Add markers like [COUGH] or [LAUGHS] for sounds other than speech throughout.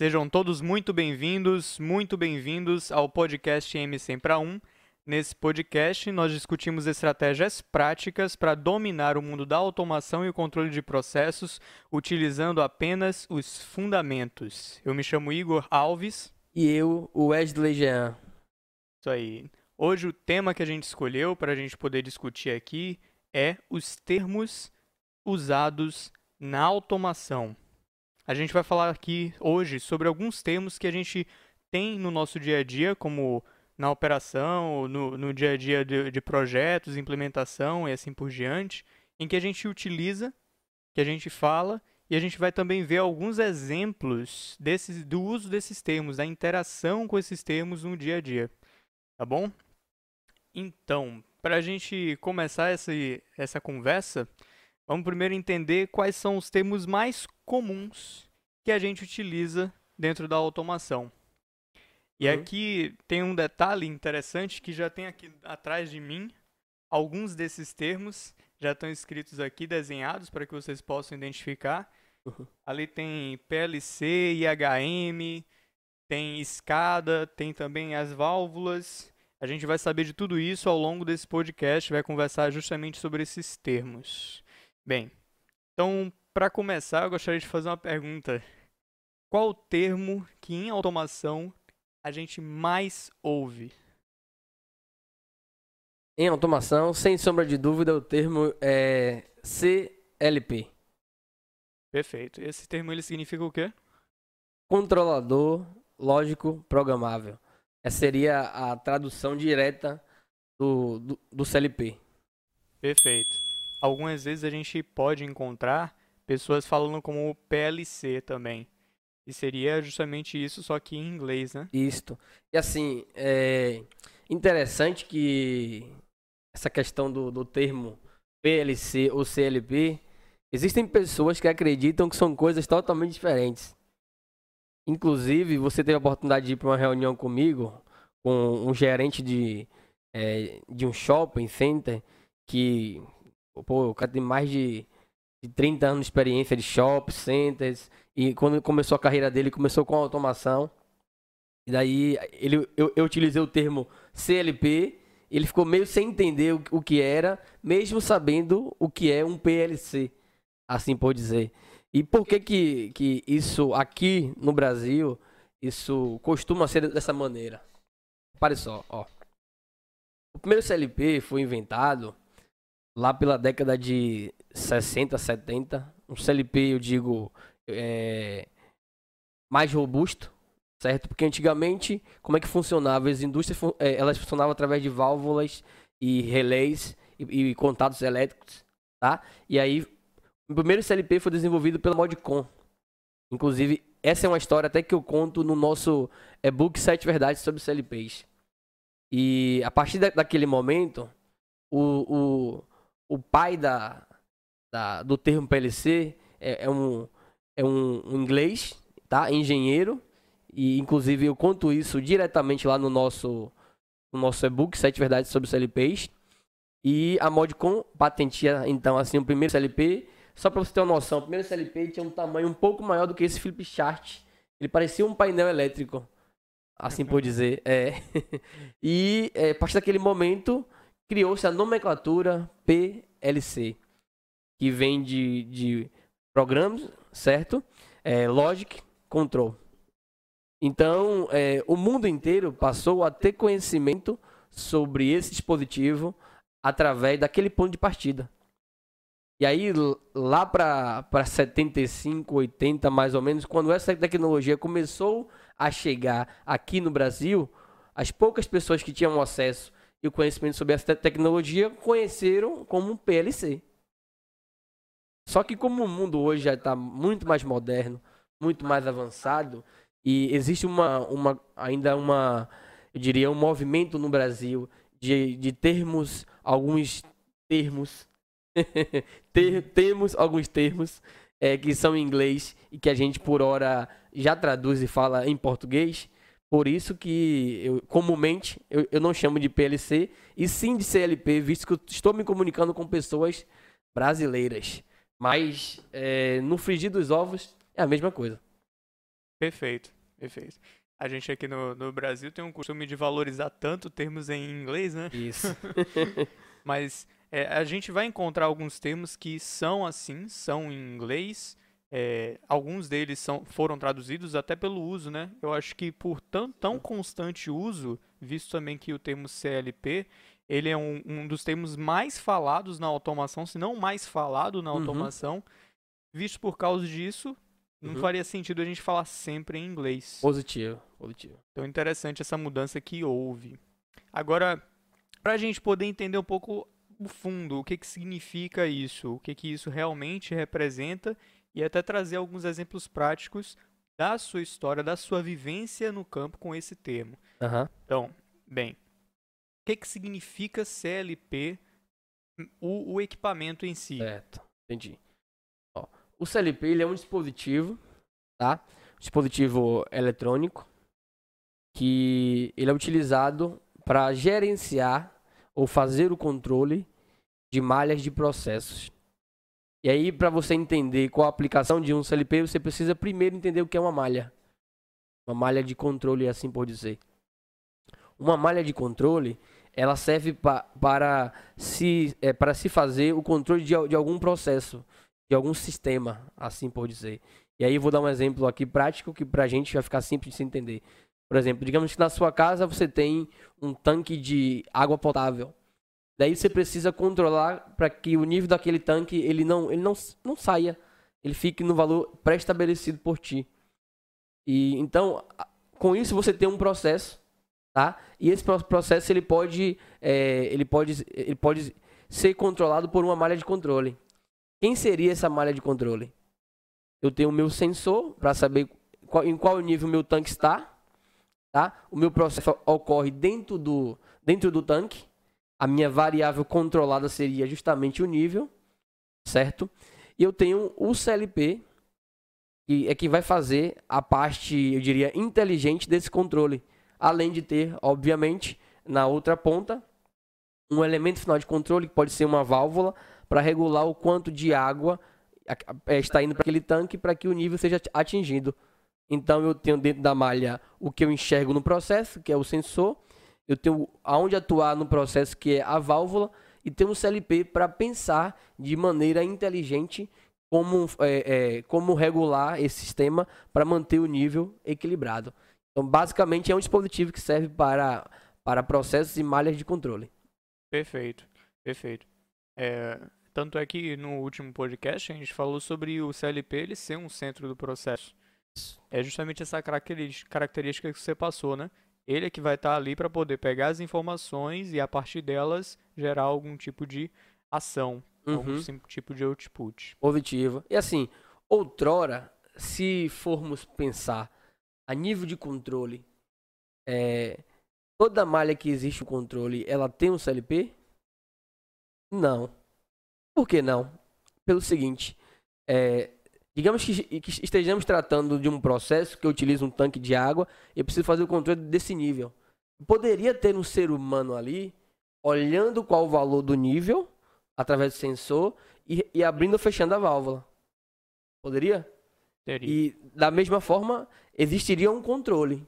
Sejam todos muito bem-vindos, muito bem-vindos ao podcast M100 para 1. Nesse podcast, nós discutimos estratégias práticas para dominar o mundo da automação e o controle de processos, utilizando apenas os fundamentos. Eu me chamo Igor Alves. E eu, o Wesley Jean. Isso aí. Hoje, o tema que a gente escolheu para a gente poder discutir aqui é os termos usados na automação. A gente vai falar aqui hoje sobre alguns termos que a gente tem no nosso dia a dia, como na operação, no, no dia a dia de, de projetos, implementação e assim por diante, em que a gente utiliza, que a gente fala, e a gente vai também ver alguns exemplos desses, do uso desses termos, da interação com esses termos no dia a dia. Tá bom? Então, para a gente começar essa, essa conversa, Vamos primeiro entender quais são os termos mais comuns que a gente utiliza dentro da automação. E uhum. aqui tem um detalhe interessante que já tem aqui atrás de mim. Alguns desses termos já estão escritos aqui, desenhados, para que vocês possam identificar. Uhum. Ali tem PLC, IHM, tem escada, tem também as válvulas. A gente vai saber de tudo isso ao longo desse podcast, vai conversar justamente sobre esses termos. Bem, então, para começar, eu gostaria de fazer uma pergunta. Qual o termo que em automação a gente mais ouve? Em automação, sem sombra de dúvida, o termo é CLP. Perfeito. Esse termo ele significa o quê? Controlador lógico programável. Essa seria a tradução direta do, do, do CLP. Perfeito algumas vezes a gente pode encontrar pessoas falando como PLC também. E seria justamente isso, só que em inglês, né? Isto. E assim, é interessante que essa questão do, do termo PLC ou CLP, existem pessoas que acreditam que são coisas totalmente diferentes. Inclusive, você teve a oportunidade de ir para uma reunião comigo, com um gerente de, é, de um shopping center, que Pô, o cara tem mais de, de 30 anos de experiência de shop, centers. E quando começou a carreira dele, começou com automação. E daí ele, eu, eu utilizei o termo CLP. Ele ficou meio sem entender o, o que era, mesmo sabendo o que é um PLC, assim por dizer. E por que, que, que isso aqui no Brasil, isso costuma ser dessa maneira? Pare só, ó. O primeiro CLP foi inventado lá pela década de 60, 70, um CLP, eu digo, é, mais robusto, certo? Porque antigamente, como é que funcionava? As indústrias, é, elas funcionavam através de válvulas e relés e, e contatos elétricos, tá? E aí, o primeiro CLP foi desenvolvido pela Modcon. Inclusive, essa é uma história até que eu conto no nosso e-book Sete Verdades sobre CLPs. E a partir da, daquele momento, o, o, o pai da, da, do termo PLC é, é, um, é um, um, inglês, tá? Engenheiro. E inclusive eu conto isso diretamente lá no nosso, no nosso e-book, Sete Verdades sobre CLPs. E a Modcom patentia então assim o primeiro CLP. Só para você ter uma noção, o primeiro CLP tinha um tamanho um pouco maior do que esse flip chart. Ele parecia um painel elétrico, assim por dizer. É. [LAUGHS] e é, a partir daquele momento criou-se a nomenclatura PLC, que vem de, de programas, certo? É, logic Control. Então, é, o mundo inteiro passou a ter conhecimento sobre esse dispositivo através daquele ponto de partida. E aí, lá para 75, 80 mais ou menos, quando essa tecnologia começou a chegar aqui no Brasil, as poucas pessoas que tinham acesso e o conhecimento sobre essa tecnologia conheceram como PLC. Só que como o mundo hoje já está muito mais moderno, muito mais avançado, e existe uma, uma ainda uma, eu diria, um movimento no Brasil de, de termos, alguns termos, [LAUGHS] ter, temos alguns termos é, que são em inglês e que a gente por hora já traduz e fala em português, Por isso que eu, comumente eu, eu não chamo de PLC e sim de CLP, visto que eu estou me comunicando com pessoas brasileiras. Mas é, no frigir dos ovos é a mesma coisa. Perfeito, perfeito. A gente aqui no, no Brasil tem um costume de valorizar tanto termos em inglês, né? Isso. [LAUGHS] Mas é, a gente vai encontrar alguns termos que são assim, são em inglês. É, alguns deles são, foram traduzidos até pelo uso, né? Eu acho que por tão, tão constante uso, visto também que o termo CLP, ele é um, um dos termos mais falados na automação, se não mais falado na Uhum. automação. Visto por causa disso, não Uhum. faria sentido a gente falar sempre em inglês. Positivo, positivo. Então, interessante essa mudança que houve. Agora, para a gente poder entender um pouco fundo, o que, que significa isso, o que, que isso realmente representa e até trazer alguns exemplos práticos da sua história, da sua vivência no campo com esse termo. Aham. Então, bem, o que, que significa CLP, o, o equipamento em si? Certo, entendi. Ó, o CLP ele é um dispositivo, tá? Um dispositivo eletrônico que ele é utilizado para gerenciar ou fazer o controle de malhas de processos. E aí, para você entender qual a aplicação de um CLP, você precisa primeiro entender o que é uma malha. Uma malha de controle, assim por dizer. Uma malha de controle, ela serve pa para, se, é, para se fazer o controle de, de algum processo, de algum sistema, assim por dizer. E aí vou dar um exemplo aqui prático que pra gente vai ficar simples de se entender. Por exemplo, digamos que na sua casa você tem um tanque de água potável. Daí você precisa controlar para que o nível daquele tanque ele não, ele não, não saia, ele fique no valor pré-estabelecido por ti. E então, com isso você tem um processo, tá? E esse pro- processo ele pode, é, ele pode, ele pode ser controlado por uma malha de controle. Quem seria essa malha de controle? Eu tenho o meu sensor para saber qual- em qual nível meu tanque está, tá? O meu processo ocorre dentro do, dentro do tanque. A minha variável controlada seria justamente o nível, certo? E eu tenho o CLP, que é que vai fazer a parte, eu diria, inteligente desse controle. Além de ter, obviamente, na outra ponta, um elemento final de controle, que pode ser uma válvula, para regular o quanto de água a- está indo para aquele tanque para que o nível seja ati- atingido. Então eu tenho dentro da malha o que eu enxergo no processo, que é o sensor, eu tenho aonde atuar no processo, que é a válvula, e tenho o CLP para pensar de maneira inteligente como, é, é, como regular esse sistema para manter o nível equilibrado. Então, basicamente, é um dispositivo que serve para, para processos e malhas de controle. Perfeito, perfeito. É, tanto é que no último podcast a gente falou sobre o CLP ele ser um centro do processo. É justamente essa característica que você passou, né? Ele é que vai estar ali para poder pegar as informações e a partir delas gerar algum tipo de ação, algum Uhum. sim- tipo de output. Positiva. E assim, outrora, se formos pensar a nível de controle, é, toda malha que existe o controle, ela tem um CLP? Não. Por que não? Pelo seguinte, é, digamos que, que estejamos tratando de um processo que utiliza um tanque de água e eu preciso fazer o controle desse nível. Poderia ter um ser humano ali olhando qual o valor do nível através do sensor e, e abrindo ou fechando a válvula. Poderia? Teria. E da mesma forma, existiria um controle.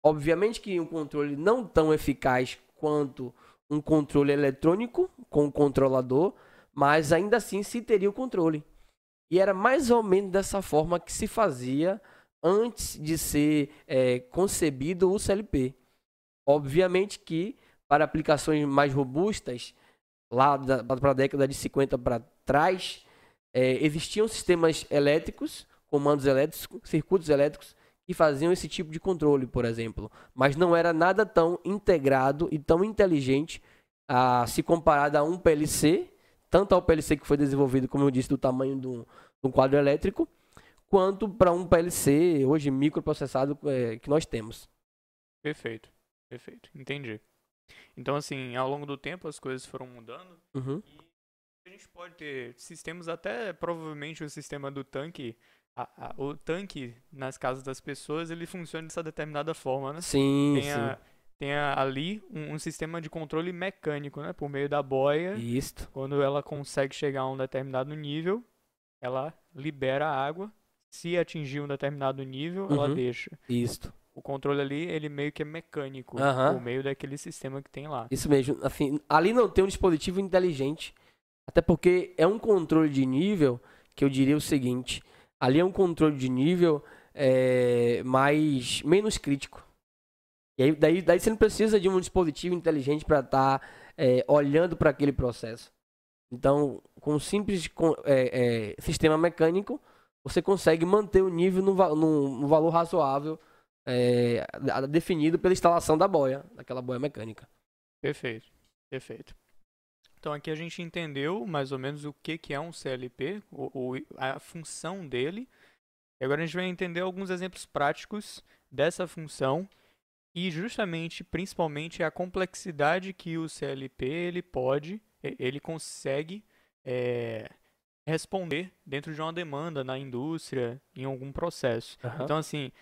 Obviamente que um controle não tão eficaz quanto um controle eletrônico com o controlador, mas ainda assim se teria o controle. E era mais ou menos dessa forma que se fazia antes de ser eh, concebido o CLP. Obviamente que para aplicações mais robustas, lá para a década de 50 para trás, eh, existiam sistemas elétricos, comandos elétricos, circuitos elétricos que faziam esse tipo de controle, por exemplo. Mas não era nada tão integrado e tão inteligente a se comparado a um PLC, tanto ao PLC que foi desenvolvido, como eu disse, do tamanho de um, quadro elétrico, quanto para um PLC hoje microprocessado eh, que nós temos. Perfeito, perfeito. Entendi. Então, assim, ao longo do tempo as coisas foram mudando Uhum. A gente pode ter sistemas até, provavelmente o sistema do tanque a- a- o tanque nas casas das pessoas ele funciona dessa determinada forma, né? Sim, Tem, a- tem ali um, um sistema de controle mecânico, né? Por meio da boia. Isto. Quando ela consegue chegar a um determinado nível, ela libera a água. Se atingir um determinado nível, ela Uhum. deixa. Isto. O controle ali, ele meio que é mecânico, Aham. por meio daquele sistema que tem lá. Isso mesmo. Assim, ali não tem um dispositivo inteligente. Até porque é um controle de nível que eu diria o seguinte. Ali é um controle de nível é, mais menos crítico. E aí, daí, daí você não precisa de um dispositivo inteligente para estar olhando para aquele processo. Então, com um simples com- é, é, sistema mecânico, você consegue manter o nível no, va- num- num valor razoável é, definido pela instalação da boia, daquela boia mecânica. Perfeito, perfeito. Então aqui a gente entendeu mais ou menos o que, que é um CLP, o- a função dele. E agora a gente vai entender alguns exemplos práticos dessa função e justamente, principalmente, a complexidade que o CLP ele pode, ele consegue é, responder dentro de uma demanda na indústria, em algum processo. Então, assim,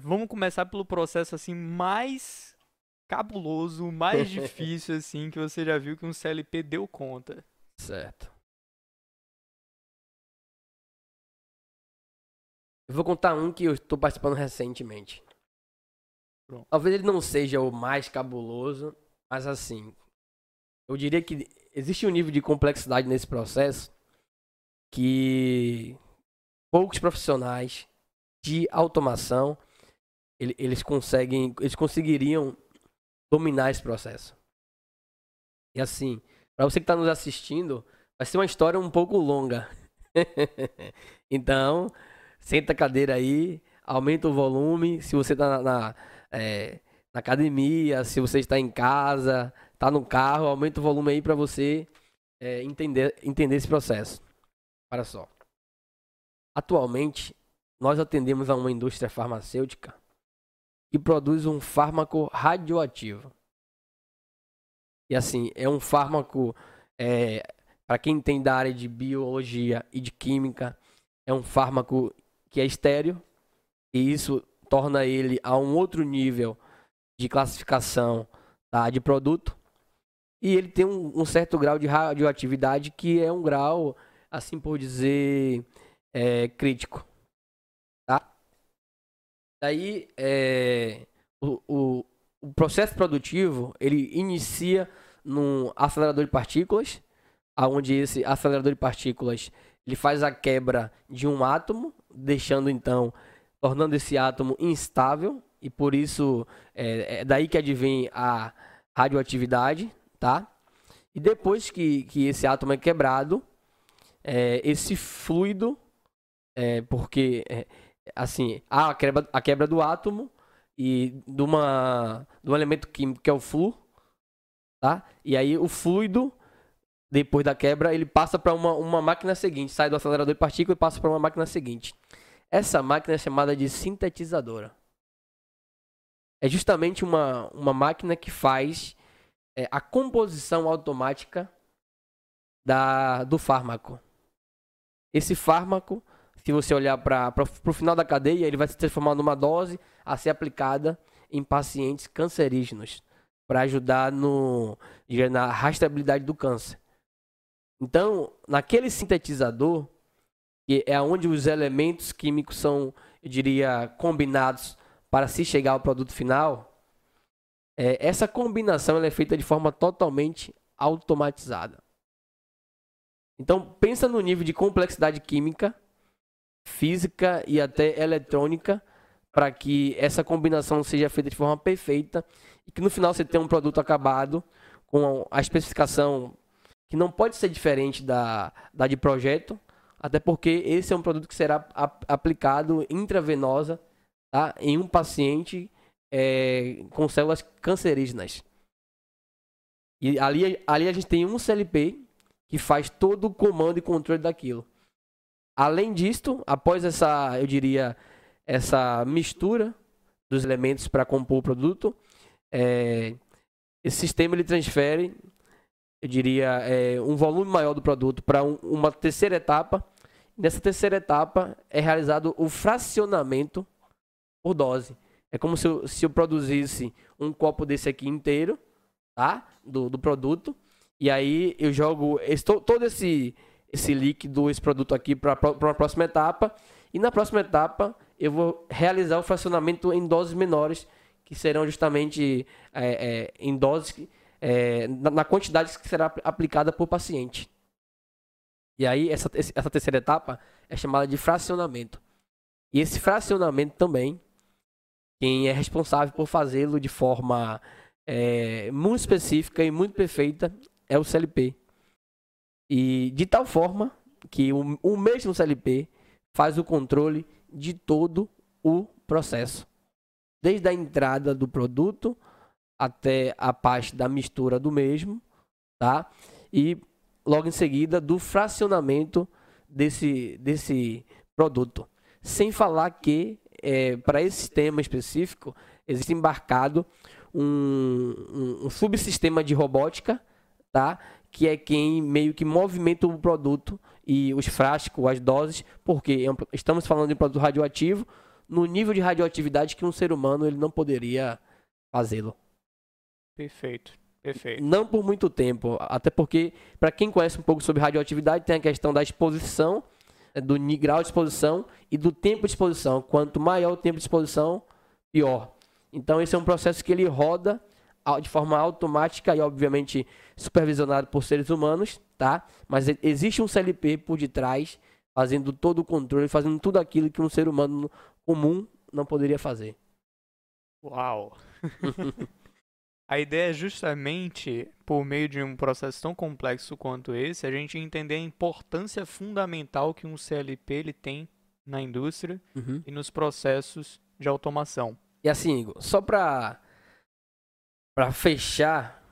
vamos começar pelo processo assim mais cabuloso, mais [LAUGHS] difícil assim que você já viu que um CLP deu conta. Certo. Eu vou contar um que eu estou participando recentemente. Pronto. Talvez ele não seja o mais cabuloso, mas assim, eu diria que existe um nível de complexidade nesse processo que poucos profissionais de automação ele- eles conseguem, eles conseguiriam dominar esse processo. E assim, para você que está nos assistindo, vai ser uma história um pouco longa. [LAUGHS] então, senta a cadeira aí, aumenta o volume. Se você está na, na, é, na academia, se você está em casa, está no carro, aumenta o volume aí para você é, entender, entender esse processo. Olha só. Atualmente, nós atendemos a uma indústria farmacêutica que produz um fármaco radioativo. E assim, é um fármaco, é, para quem tem da área de biologia e de química, é um fármaco que é estéreo, e isso torna ele a um outro nível de classificação tá, de produto. E ele tem um, um certo grau de radioatividade que é um grau, assim por dizer, é, crítico. Tá? Daí, é, o, o, o processo produtivo, ele inicia num acelerador de partículas, aonde esse acelerador de partículas ele faz a quebra de um átomo, deixando então, tornando esse átomo instável, e por isso é, é daí que advém a radioatividade, tá? E depois que, que esse átomo é quebrado, é, esse fluido, é, porque é, assim, há a quebra, a quebra do átomo e de, uma, de um elemento químico que é o flúor, tá? E aí o fluido, depois da quebra, ele passa para uma, uma máquina seguinte, sai do acelerador de partícula e passa para uma máquina seguinte. Essa máquina é chamada de sintetizadora. É justamente uma, uma máquina que faz é, a composição automática da, do fármaco. Esse fármaco, se você olhar para o final da cadeia, ele vai se transformar numa dose a ser aplicada em pacientes cancerígenos para ajudar no na rastreabilidade do câncer. Então, naquele sintetizador, que é onde os elementos químicos são, eu diria, combinados para se chegar ao produto final, é, essa combinação é feita de forma totalmente automatizada. Então, pensa no nível de complexidade química, física e até eletrônica para que essa combinação seja feita de forma perfeita e que no final você tenha um produto acabado com a especificação que não pode ser diferente da, da de projeto, até porque esse é um produto que será ap aplicado intravenosa tá, em um paciente é, com células cancerígenas. E ali, ali a gente tem um CLP que faz todo o comando e controle daquilo. Além disto, após essa, eu diria, essa mistura dos elementos para compor o produto, é, esse sistema ele transfere, eu diria, é, um volume maior do produto para um, uma terceira etapa nessa terceira etapa é realizado o fracionamento por dose. É como se eu, se eu produzisse um copo desse aqui inteiro, tá? Do, do produto. E aí eu jogo esse, todo esse, esse líquido, esse produto aqui para uma próxima etapa. E na próxima etapa eu vou realizar o fracionamento em doses menores, que serão justamente é, é, em doses, é, na, na quantidade que será aplicada por paciente. E aí essa, essa terceira etapa é chamada de fracionamento. E esse fracionamento também quem é responsável por fazê-lo de forma é, muito específica e muito perfeita é o CLP. E de tal forma que o, o mesmo CLP faz o controle de todo o processo. Desde a entrada do produto até a parte da mistura do mesmo, tá? E logo em seguida do fracionamento desse, desse produto. Sem falar que é, para esse tema específico, existe embarcado um, um, um, subsistema de robótica, tá? que é quem meio que movimenta o produto e os frascos, as doses, porque é estamos falando de um produto radioativo no nível de radioatividade que um ser humano ele não poderia fazê-lo. Perfeito. Perfeito. Não por muito tempo, até porque, para quem conhece um pouco sobre radioatividade, tem a questão da exposição é do grau de exposição e do tempo de exposição. Quanto maior o tempo de exposição, pior. Então esse é um processo que ele roda de forma automática e obviamente supervisionado por seres humanos, tá? Mas existe um CLP por detrás fazendo todo o controle, fazendo tudo aquilo que um ser humano comum não poderia fazer. Uau. [LAUGHS] A ideia é justamente, por meio de um processo tão complexo quanto esse, a gente entender a importância fundamental que um CLP ele tem na indústria uhum. e nos processos de automação. E assim, Igor, só para para fechar,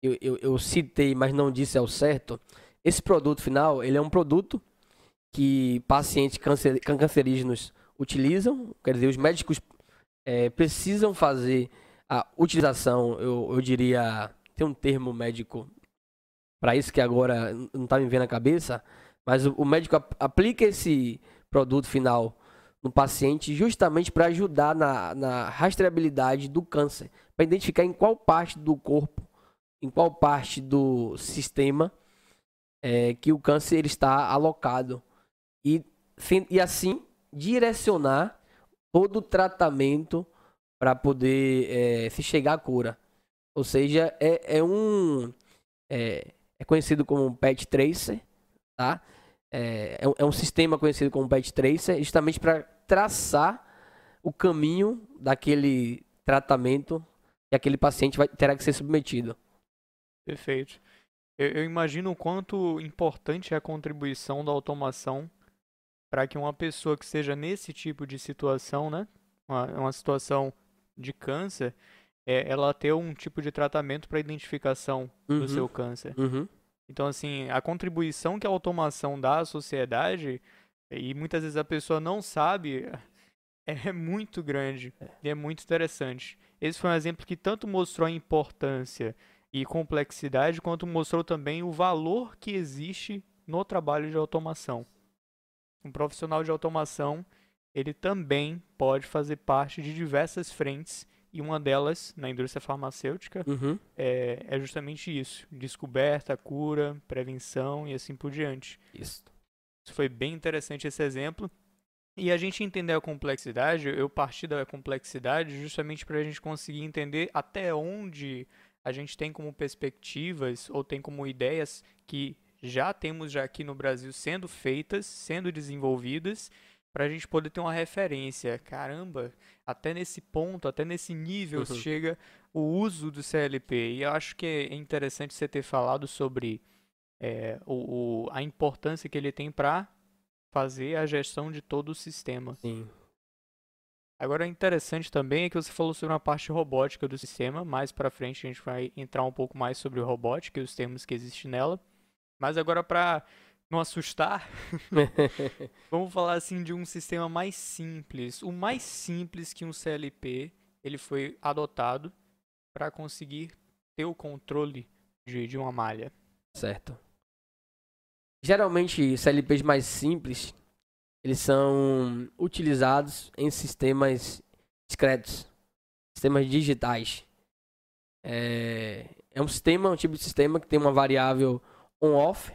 eu, eu, eu, citei, mas não disse ao certo, esse produto final, ele é um produto que pacientes cancer, cancerígenos utilizam, quer dizer, os médicos é, precisam fazer a utilização, eu, eu diria, tem um termo médico para isso que agora não está me vendo na cabeça, mas o, o médico aplica esse produto final no paciente justamente para ajudar na, na rastreabilidade do câncer, para identificar em qual parte do corpo, em qual parte do sistema é, que o câncer ele está alocado. E, e assim direcionar todo o tratamento para poder é, se chegar à cura. Ou seja, é, é um. É, é, conhecido como PET Tracer, tá? É, é, é um sistema conhecido como PET Tracer, justamente para traçar o caminho daquele tratamento que aquele paciente vai, terá que ser submetido. Perfeito. Eu, eu imagino o quanto importante é a contribuição da automação para que uma pessoa que seja nesse tipo de situação, né? Uma, uma situação de câncer é ela ter um tipo de tratamento para identificação uhum. do seu câncer. Uhum. Então, assim, a contribuição que a automação dá à sociedade, e muitas vezes a pessoa não sabe, [LAUGHS] é muito grande é. e é muito interessante. Esse foi um exemplo que tanto mostrou a importância e complexidade, quanto mostrou também o valor que existe no trabalho de automação. Um profissional de automação ele também pode fazer parte de diversas frentes e uma delas, na indústria farmacêutica, uhum. é, é, justamente isso: descoberta, cura, prevenção e assim por diante. Isso. Isso foi bem interessante esse exemplo. E a gente entender a complexidade, eu parti da complexidade justamente para a gente conseguir entender até onde a gente tem como perspectivas ou tem como ideias que já temos já aqui no Brasil sendo feitas, sendo desenvolvidas para a gente poder ter uma referência. Caramba, até nesse ponto, até nesse nível uhum. chega o uso do CLP. E eu acho que é interessante você ter falado sobre é, o, o, a importância que ele tem para fazer a gestão de todo o sistema. Sim. Agora, interessante também é que você falou sobre uma parte robótica do sistema. Mais para frente a gente vai entrar um pouco mais sobre robótica e os termos que existem nela. Mas agora para não assustar, [LAUGHS] vamos falar assim de um sistema mais simples. O mais simples que um CLP ele foi adotado para conseguir ter o controle de, de uma malha. Certo. Geralmente, CLPs mais simples, eles são utilizados em sistemas discretos, sistemas digitais. É, é um sistema, um tipo de sistema que tem uma variável on-off,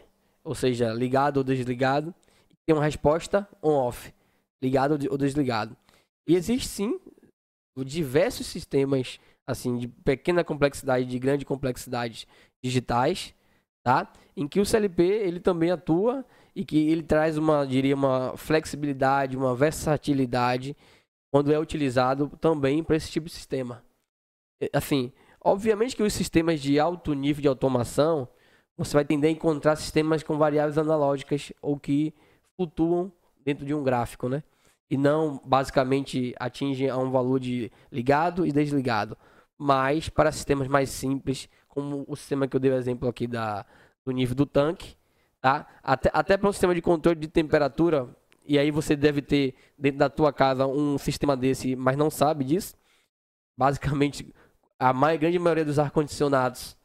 ou seja, ligado ou desligado, e tem uma resposta on-off, ligado ou desligado. E existe sim diversos sistemas assim de pequena complexidade, de grande complexidade digitais, tá? Em que o CLP ele também atua e que ele traz uma, diria, uma flexibilidade, uma versatilidade quando é utilizado também para esse tipo de sistema. Assim, obviamente que os sistemas de alto nível de automação, você vai tender a encontrar sistemas com variáveis analógicas ou que flutuam dentro de um gráfico, né? E não basicamente atingem a um valor de ligado e desligado. Mas para sistemas mais simples, como o sistema que eu dei o exemplo aqui da, do nível do tanque, tá? Até, até para um sistema de controle de temperatura, e aí você deve ter dentro da tua casa um sistema desse, mas não sabe disso. Basicamente, a mais, grande maioria dos ar-condicionados,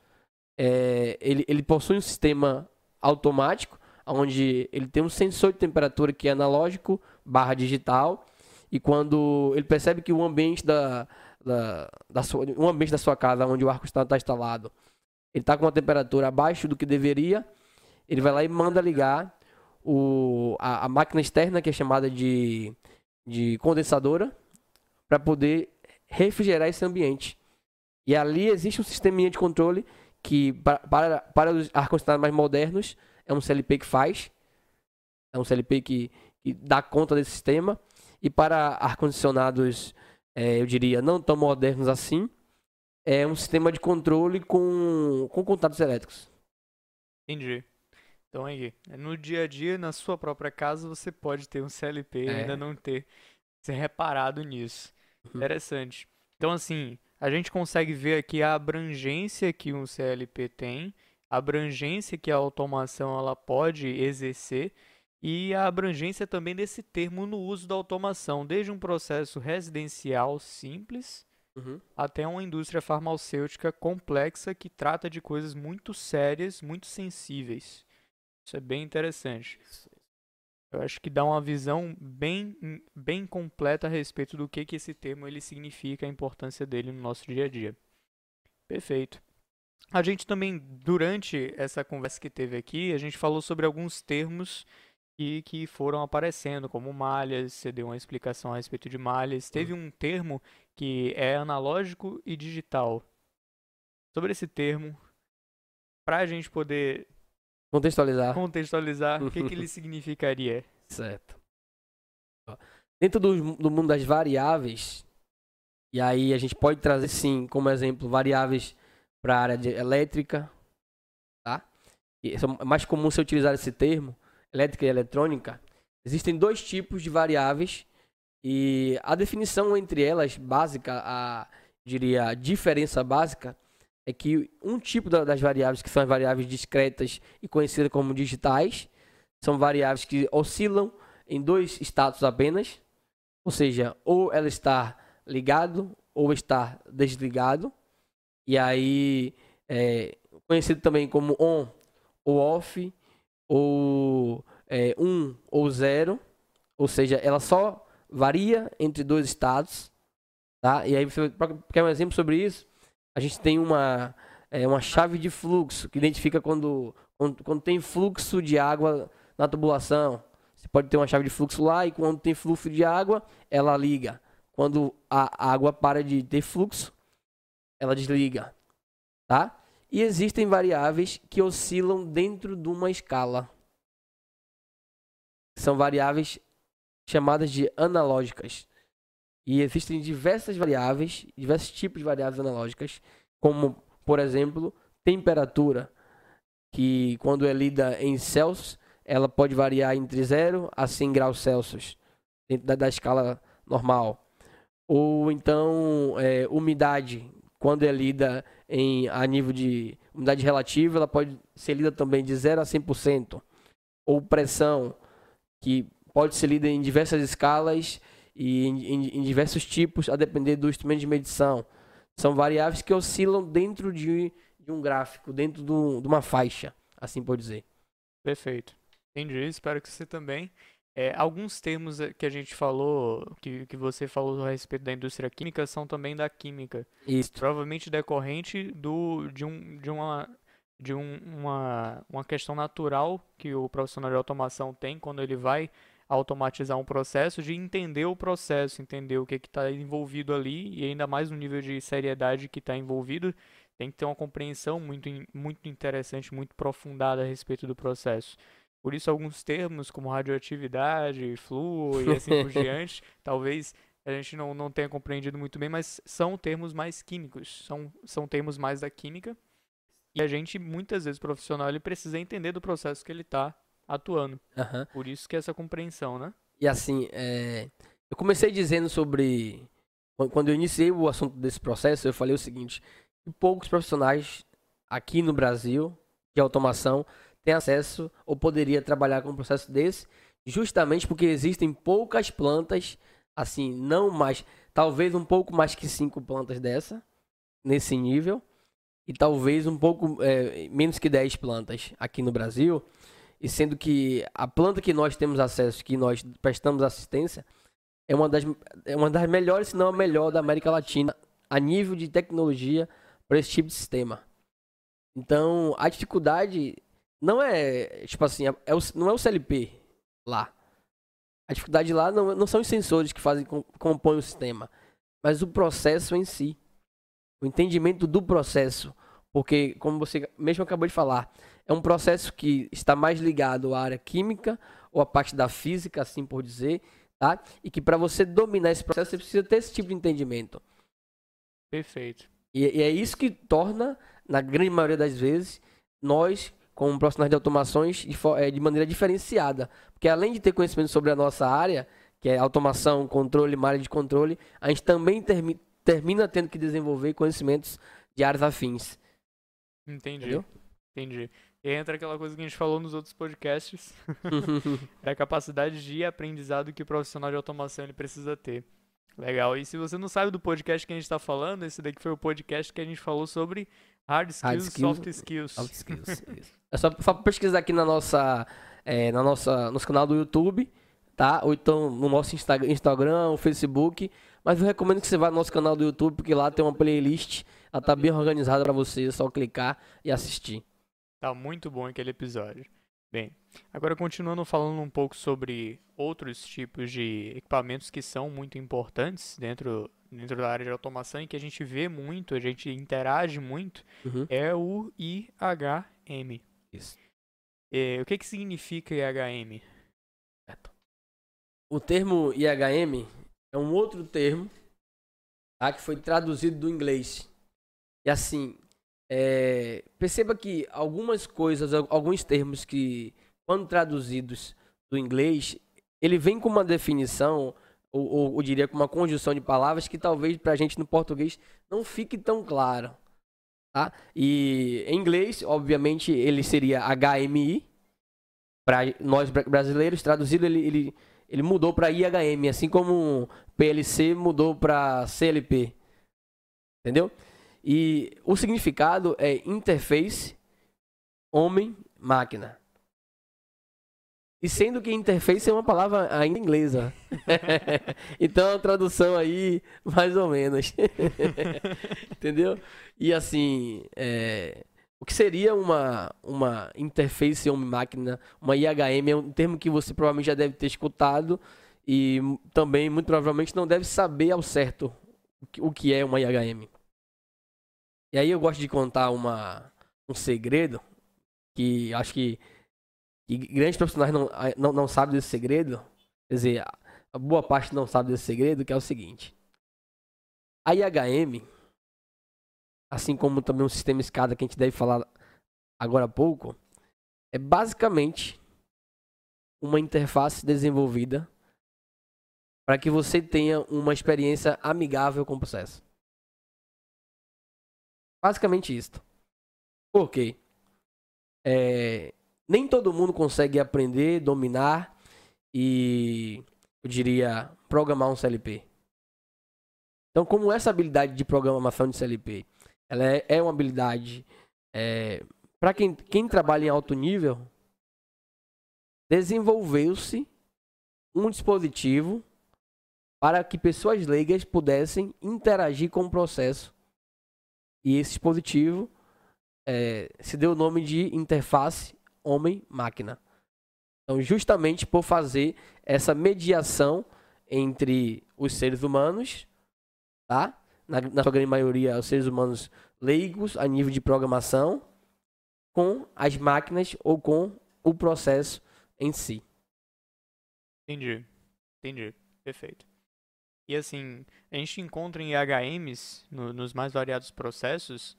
é, ele, ele possui um sistema automático, onde ele tem um sensor de temperatura que é analógico barra digital, e quando ele percebe que o ambiente da, da, da sua, um ambiente da sua casa onde o ar-condicionado está instalado, ele está com uma temperatura abaixo do que deveria, ele vai lá e manda ligar o, a, a máquina externa, que é chamada de, de condensadora, para poder refrigerar esse ambiente. E ali existe um sisteminha de controle que, para, para, para os ar-condicionados mais modernos, é um CLP que faz. É um CLP que, que dá conta desse sistema. E para ar-condicionados, é, eu diria, não tão modernos assim, é um sistema de controle com, com contatos elétricos. Entendi. Então aí, no dia a dia, na sua própria casa, você pode ter um CLP e é. ainda não ter ser reparado nisso. Uhum. Interessante. Então assim, a gente consegue ver aqui a abrangência que um CLP tem, a abrangência que a automação ela pode exercer e a abrangência também desse termo no uso da automação, desde um processo residencial simples uhum. até uma indústria farmacêutica complexa que trata de coisas muito sérias, muito sensíveis. Isso é bem interessante. Eu acho que dá uma visão bem, bem completa a respeito do que, que esse termo ele significa, a importância dele no nosso dia a dia. Perfeito. A gente também, durante essa conversa que teve aqui, a gente falou sobre alguns termos que, que foram aparecendo, como malhas, você deu uma explicação a respeito de malhas. Teve um termo que é analógico e digital. Sobre esse termo, para a gente poder Contextualizar. Contextualizar. o que, que ele [LAUGHS] significaria? Certo. Dentro do, do mundo das variáveis, e aí a gente pode trazer sim como exemplo variáveis para a área de elétrica, tá? E é mais comum você utilizar esse termo, elétrica e eletrônica. Existem dois tipos de variáveis e a definição entre elas básica, a diria a diferença básica é que um tipo das variáveis, que são as variáveis discretas e conhecidas como digitais, são variáveis que oscilam em dois status apenas, ou seja, ou ela está ligado ou está desligado, e aí é conhecido também como on ou off, ou é, um ou zero, ou seja, ela só varia entre dois estados, tá? E aí você quer um exemplo sobre isso? A gente tem uma, é, uma chave de fluxo que identifica quando, quando, quando tem fluxo de água na tubulação. Você pode ter uma chave de fluxo lá e quando tem fluxo de água, ela liga. Quando a água para de ter fluxo, ela desliga. Tá? E existem variáveis que oscilam dentro de uma escala. São variáveis chamadas de analógicas. E existem diversas variáveis, diversos tipos de variáveis analógicas, como, por exemplo, temperatura, que quando é lida em Celsius, ela pode variar entre 0 a 100 graus Celsius, dentro da, da escala normal. Ou então, é, umidade, quando é lida em, a nível de umidade relativa, ela pode ser lida também de 0 a 100%. Ou pressão, que pode ser lida em diversas escalas e em, em, em, diversos tipos, a depender do instrumento de medição. São variáveis que oscilam dentro de, de um gráfico, dentro do, de uma faixa, assim por dizer. Perfeito. Entendi, espero que você também. É, alguns termos eh, que a gente falou, que, que você falou a respeito da indústria química, são também da química. Isso. Provavelmente decorrente do, de, um, de, uma, de um, uma, uma questão natural que o profissional de automação tem quando ele vai automatizar um processo, de entender o processo, entender o que está envolvido ali e ainda mais no nível de seriedade que está envolvido, tem que ter uma compreensão muito, muito interessante, muito aprofundada a respeito do processo. Por isso, alguns termos como radioatividade, fluo e assim por [LAUGHS] diante, talvez a gente não, não tenha compreendido muito bem, mas são termos mais químicos, são, são termos mais da química. E a gente, muitas vezes, profissional, ele precisa entender do processo que ele está atuando. Aham. Por isso que é essa compreensão, né? E assim, é, eu comecei dizendo sobre. quan- Quando eu iniciei o assunto desse processo, eu falei o seguinte: que poucos profissionais aqui no Brasil de automação têm acesso ou poderia trabalhar com um processo desse, justamente porque existem poucas plantas, assim, não mais, talvez um pouco mais que cinco plantas dessa, nesse nível, e talvez um pouco é, menos que 10 plantas aqui no Brasil. E sendo que a planta que nós temos acesso, que nós prestamos assistência, é uma das, é uma das melhores, se não a melhor da América Latina, a nível de tecnologia para esse tipo de sistema. Então, a dificuldade não é, tipo assim, é o- não é o CLP lá. A dificuldade lá não, não são os sensores que fazem, com- compõem o sistema, mas o processo em si. O entendimento do processo. Porque, como você mesmo acabou de falar, é um processo que está mais ligado à área química ou à parte da física, assim por dizer, tá? E que para você dominar esse processo, você precisa ter esse tipo de entendimento. Perfeito. E, e é isso que torna, na grande maioria das vezes, nós, como profissionais de automações, de, eh, de maneira diferenciada. Porque além de ter conhecimento sobre a nossa área, que é automação, controle, área de controle, a gente também termi- termina tendo que desenvolver conhecimentos de áreas afins. Entendi. Entendeu? Entendi. E entra aquela coisa que a gente falou nos outros podcasts, [LAUGHS] [LAUGHS] da capacidade de aprendizado que o profissional de automação ele precisa ter. Legal. E se você não sabe do podcast que a gente está falando, esse daqui foi o podcast que a gente falou sobre hard skills, Hard skills, soft skills. Soft skills. isso. É só, só pesquisar aqui na nossa, é, na nossa, nosso canal do YouTube, tá? Ou então no nosso Insta- Instagram, Facebook. Mas eu recomendo que você vá no nosso canal do YouTube, porque lá tem uma playlist. Ela tá bem organizada para você, é só clicar e assistir. Tá muito bom aquele episódio. Bem, agora continuando falando um pouco sobre outros tipos de equipamentos que são muito importantes dentro, dentro da área de automação e que a gente vê muito, a gente interage muito, Uhum. é o IHM. Isso. É, o que, que significa IHM? O termo IHM é um outro termo tá, que foi traduzido do inglês. E assim, é, perceba que algumas coisas, al- alguns termos que, quando traduzidos do inglês, ele vem com uma definição, ou, ou diria com uma conjunção de palavras que talvez pra gente no português não fique tão claro. Tá? E em inglês, obviamente, ele seria HMI. Para nós bra- brasileiros, traduzido, ele, ele, ele mudou para IHM, assim como PLC mudou para CLP. Entendeu? E o significado é interface homem-máquina. E sendo que interface é uma palavra ainda inglesa. [LAUGHS] então a tradução aí, mais ou menos. [LAUGHS] Entendeu? E assim, é, o que seria uma, uma interface homem-máquina, uma IHM, é um termo que você provavelmente já deve ter escutado e também, muito provavelmente, não deve saber ao certo o que é uma IHM. E aí eu gosto de contar uma, um segredo que acho que, que grandes profissionais não, não, não sabem desse segredo. Quer dizer, a- a boa parte não sabe desse segredo, que é o seguinte. A IHM, assim como também o sistema escada que a gente deve falar agora há pouco, é basicamente uma interface desenvolvida para que você tenha uma experiência amigável com o processo. Basicamente isso. Por quê? É, nem todo mundo consegue aprender, dominar e, eu diria, programar um CLP. Então, como essa habilidade de programação de CLP, ela é, é uma habilidade para quem, quem trabalha em alto nível, desenvolveu-se um dispositivo para que pessoas leigas pudessem interagir com o processo. E esse dispositivo é, se deu o nome de interface homem-máquina. Então, justamente por fazer essa mediação entre os seres humanos, tá? Na, na sua grande maioria, os seres humanos leigos a nível de programação, com as máquinas ou com o processo em si. Entendi. Entendi. Perfeito. E assim, a gente encontra em HMs, no, nos mais variados processos,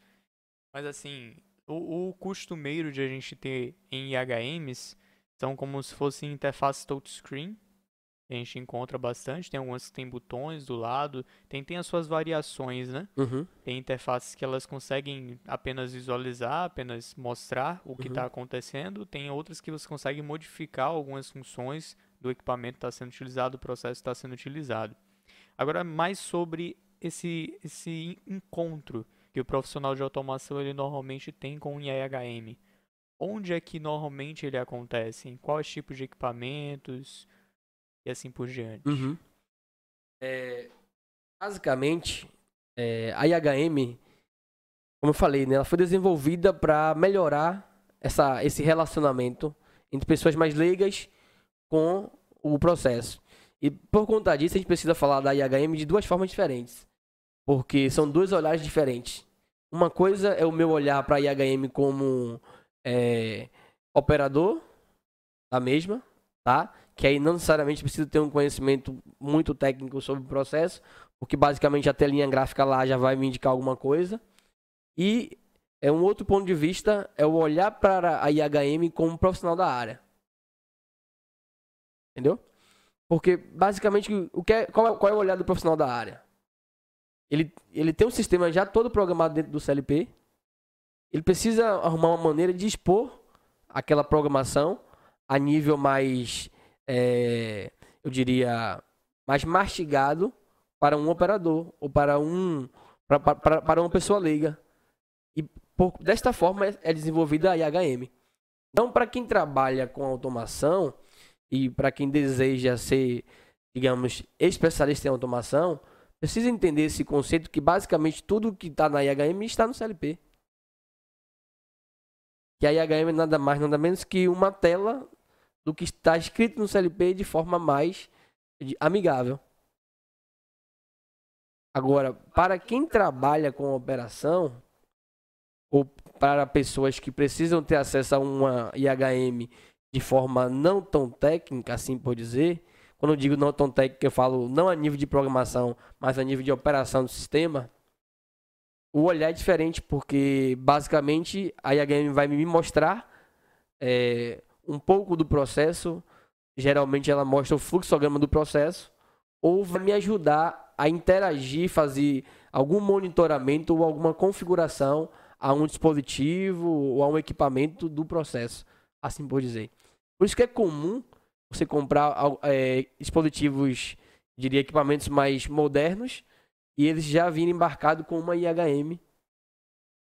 mas assim, o, o costumeiro de a gente ter em IHMs são como se fossem interfaces touchscreen. A gente encontra bastante. Tem algumas que tem botões do lado. Tem, tem as suas variações, né? Uhum. Tem interfaces que elas conseguem apenas visualizar, apenas mostrar o que está Uhum. acontecendo. Tem outras que você consegue modificar algumas funções do equipamento que está sendo utilizado, do processo que está sendo utilizado. Agora, mais sobre esse, esse encontro que o profissional de automação ele normalmente tem com o IHM. Onde é que normalmente ele acontece? Em quais tipos de equipamentos? E assim por diante. Uhum. É, basicamente, é, a IHM, como eu falei, né, ela foi desenvolvida para melhorar essa, esse relacionamento entre pessoas mais leigas com o processo. E por conta disso, a gente precisa falar da IHM de duas formas diferentes. Porque são dois olhares diferentes. Uma coisa é o meu olhar para a IHM como é, operador da mesma, tá? Que aí não necessariamente precisa ter um conhecimento muito técnico sobre o processo, porque basicamente a telinha gráfica lá já vai me indicar alguma coisa. E é um outro ponto de vista é o olhar para a IHM como profissional da área. Entendeu? Porque basicamente o que é, qual, é, qual é o olhar do profissional da área? Ele, ele tem um sistema já todo programado dentro do CLP. Ele precisa arrumar uma maneira de expor aquela programação a nível mais, é, eu diria, mais mastigado para um operador ou para um para, para, para uma pessoa leiga. E por, desta forma é, é desenvolvida a IHM. Então, para quem trabalha com automação e para quem deseja ser, digamos, especialista em automação, precisa entender esse conceito que basicamente tudo que está na IHM está no CLP. Que a IHM é nada mais, nada menos que uma tela do que está escrito no CLP de forma mais amigável. Agora, para quem trabalha com operação, ou para pessoas que precisam ter acesso a uma IHM de forma não tão técnica, assim por dizer, quando eu digo não tão técnica, eu falo não a nível de programação, mas a nível de operação do sistema, o olhar é diferente, porque basicamente a IHM vai me mostrar é, um pouco do processo, geralmente ela mostra o fluxograma do processo, ou vai me ajudar a interagir, fazer algum monitoramento ou alguma configuração a um dispositivo ou a um equipamento do processo, assim por dizer. Por isso que é comum você comprar é, dispositivos, diria equipamentos mais modernos, e eles já virem embarcado com uma IHM.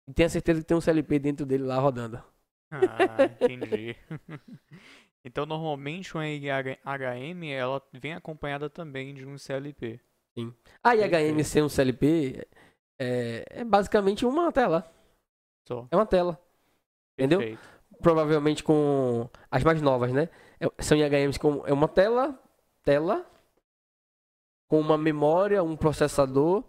E tenha certeza que tem um CLP dentro dele lá rodando. Ah, entendi. [LAUGHS] então, normalmente uma IHM ela vem acompanhada também de um CLP. Sim. A IHM sem um CLP é, é basicamente uma tela. Só. É uma tela. Entendeu? Perfeito. Provavelmente com as mais novas, né? É- São IHMs com é uma tela, tela com uma memória, um processador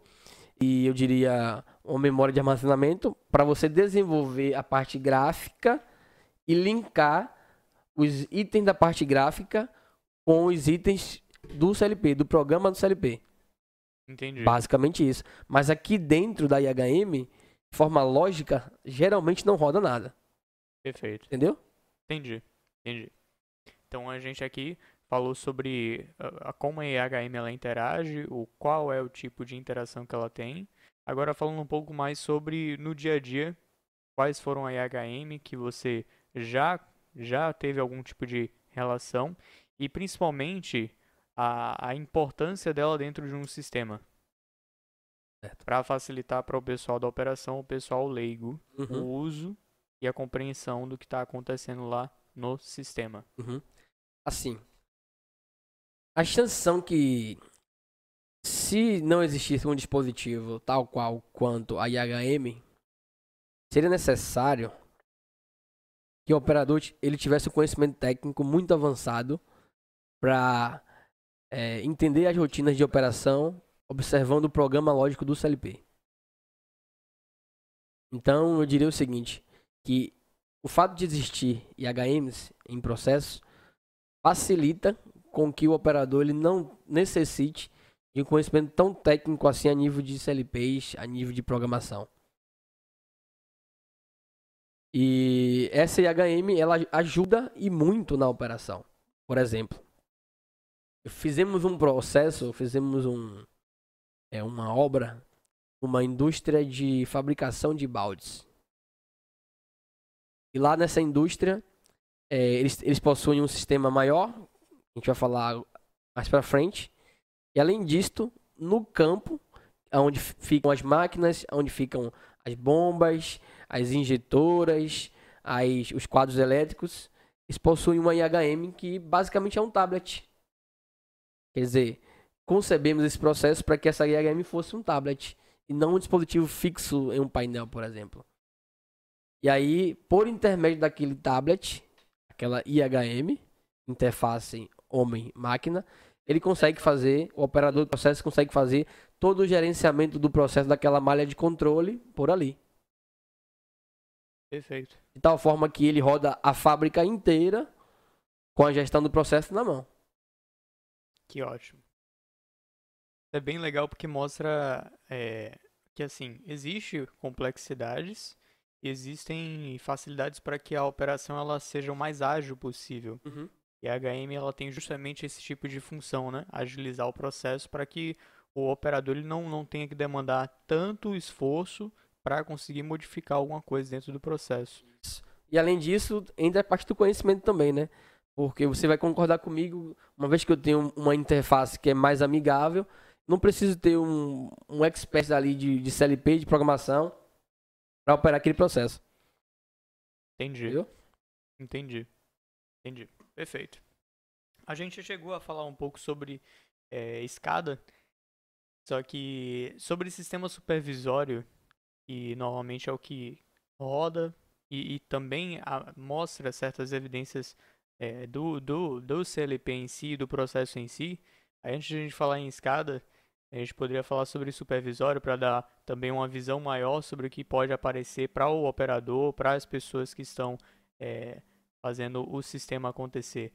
e eu diria uma memória de armazenamento para você desenvolver a parte gráfica e linkar os itens da parte gráfica com os itens do CLP, do programa do CLP. Entendi. Basicamente isso. Mas aqui dentro da IHM, de forma lógica, geralmente não roda nada. Perfeito. Entendeu? Entendi. Entendi. Então a gente aqui falou sobre a, a como a IHM ela interage, o qual é o tipo de interação que ela tem. Agora falando um pouco mais sobre no dia a dia, quais foram a IHM que você já já teve algum tipo de relação e principalmente a, a importância dela dentro de um sistema. Certo. Para facilitar para o pessoal da operação, o pessoal leigo, o Uhum, uso e a compreensão do que está acontecendo lá no sistema. uhum. assim, a chance são que se não existisse um dispositivo tal qual quanto a IHM, seria necessário que o operador ele tivesse um conhecimento técnico muito avançado para é, entender as rotinas de operação observando o programa lógico do CLP. Então, eu diria o seguinte, que o fato de existir IHMs em processo facilita com que o operador ele não necessite de um conhecimento tão técnico assim a nível de CLPs, a nível de programação. E essa IHM ela ajuda e muito na operação. Por exemplo, fizemos um processo, fizemos um é uma obra, uma indústria de fabricação de baldes. E lá nessa indústria, é, eles, eles possuem um sistema maior, a gente vai falar mais para frente. E além disto, no campo, onde ficam as máquinas, onde ficam as bombas, as injetoras, as, os quadros elétricos, eles possuem uma IHM que basicamente é um tablet. Quer dizer, concebemos esse processo para que essa IHM fosse um tablet e não um dispositivo fixo em um painel, por exemplo. E aí, por intermédio daquele tablet, aquela IHM, interface homem-máquina, ele consegue fazer, o operador do processo consegue fazer todo o gerenciamento do processo daquela malha de controle por ali. Perfeito. De tal forma que ele roda a fábrica inteira com a gestão do processo na mão. Que ótimo. É bem legal porque mostra é, que assim existe complexidades existem facilidades para que a operação ela seja o mais ágil possível. Uhum. E a HM ela tem justamente esse tipo de função, né? Agilizar o processo para que o operador ele não, não tenha que demandar tanto esforço para conseguir modificar alguma coisa dentro do processo. E além disso, ainda é parte do conhecimento também, né? Porque você vai concordar comigo, uma vez que eu tenho uma interface que é mais amigável, não preciso ter um, um expert ali de, de CLP, de programação, para operar aquele processo. Entendi. Entendeu? Entendi. Entendi. Perfeito. A gente chegou a falar um pouco sobre é, escada, só que sobre sistema supervisório, que normalmente é o que roda e, e também a, mostra certas evidências é, do, do, do CLP em si, do processo em si. Antes de a gente falar em escada, a gente poderia falar sobre supervisório para dar também uma visão maior sobre o que pode aparecer para o operador, para as pessoas que estão é, fazendo o sistema acontecer.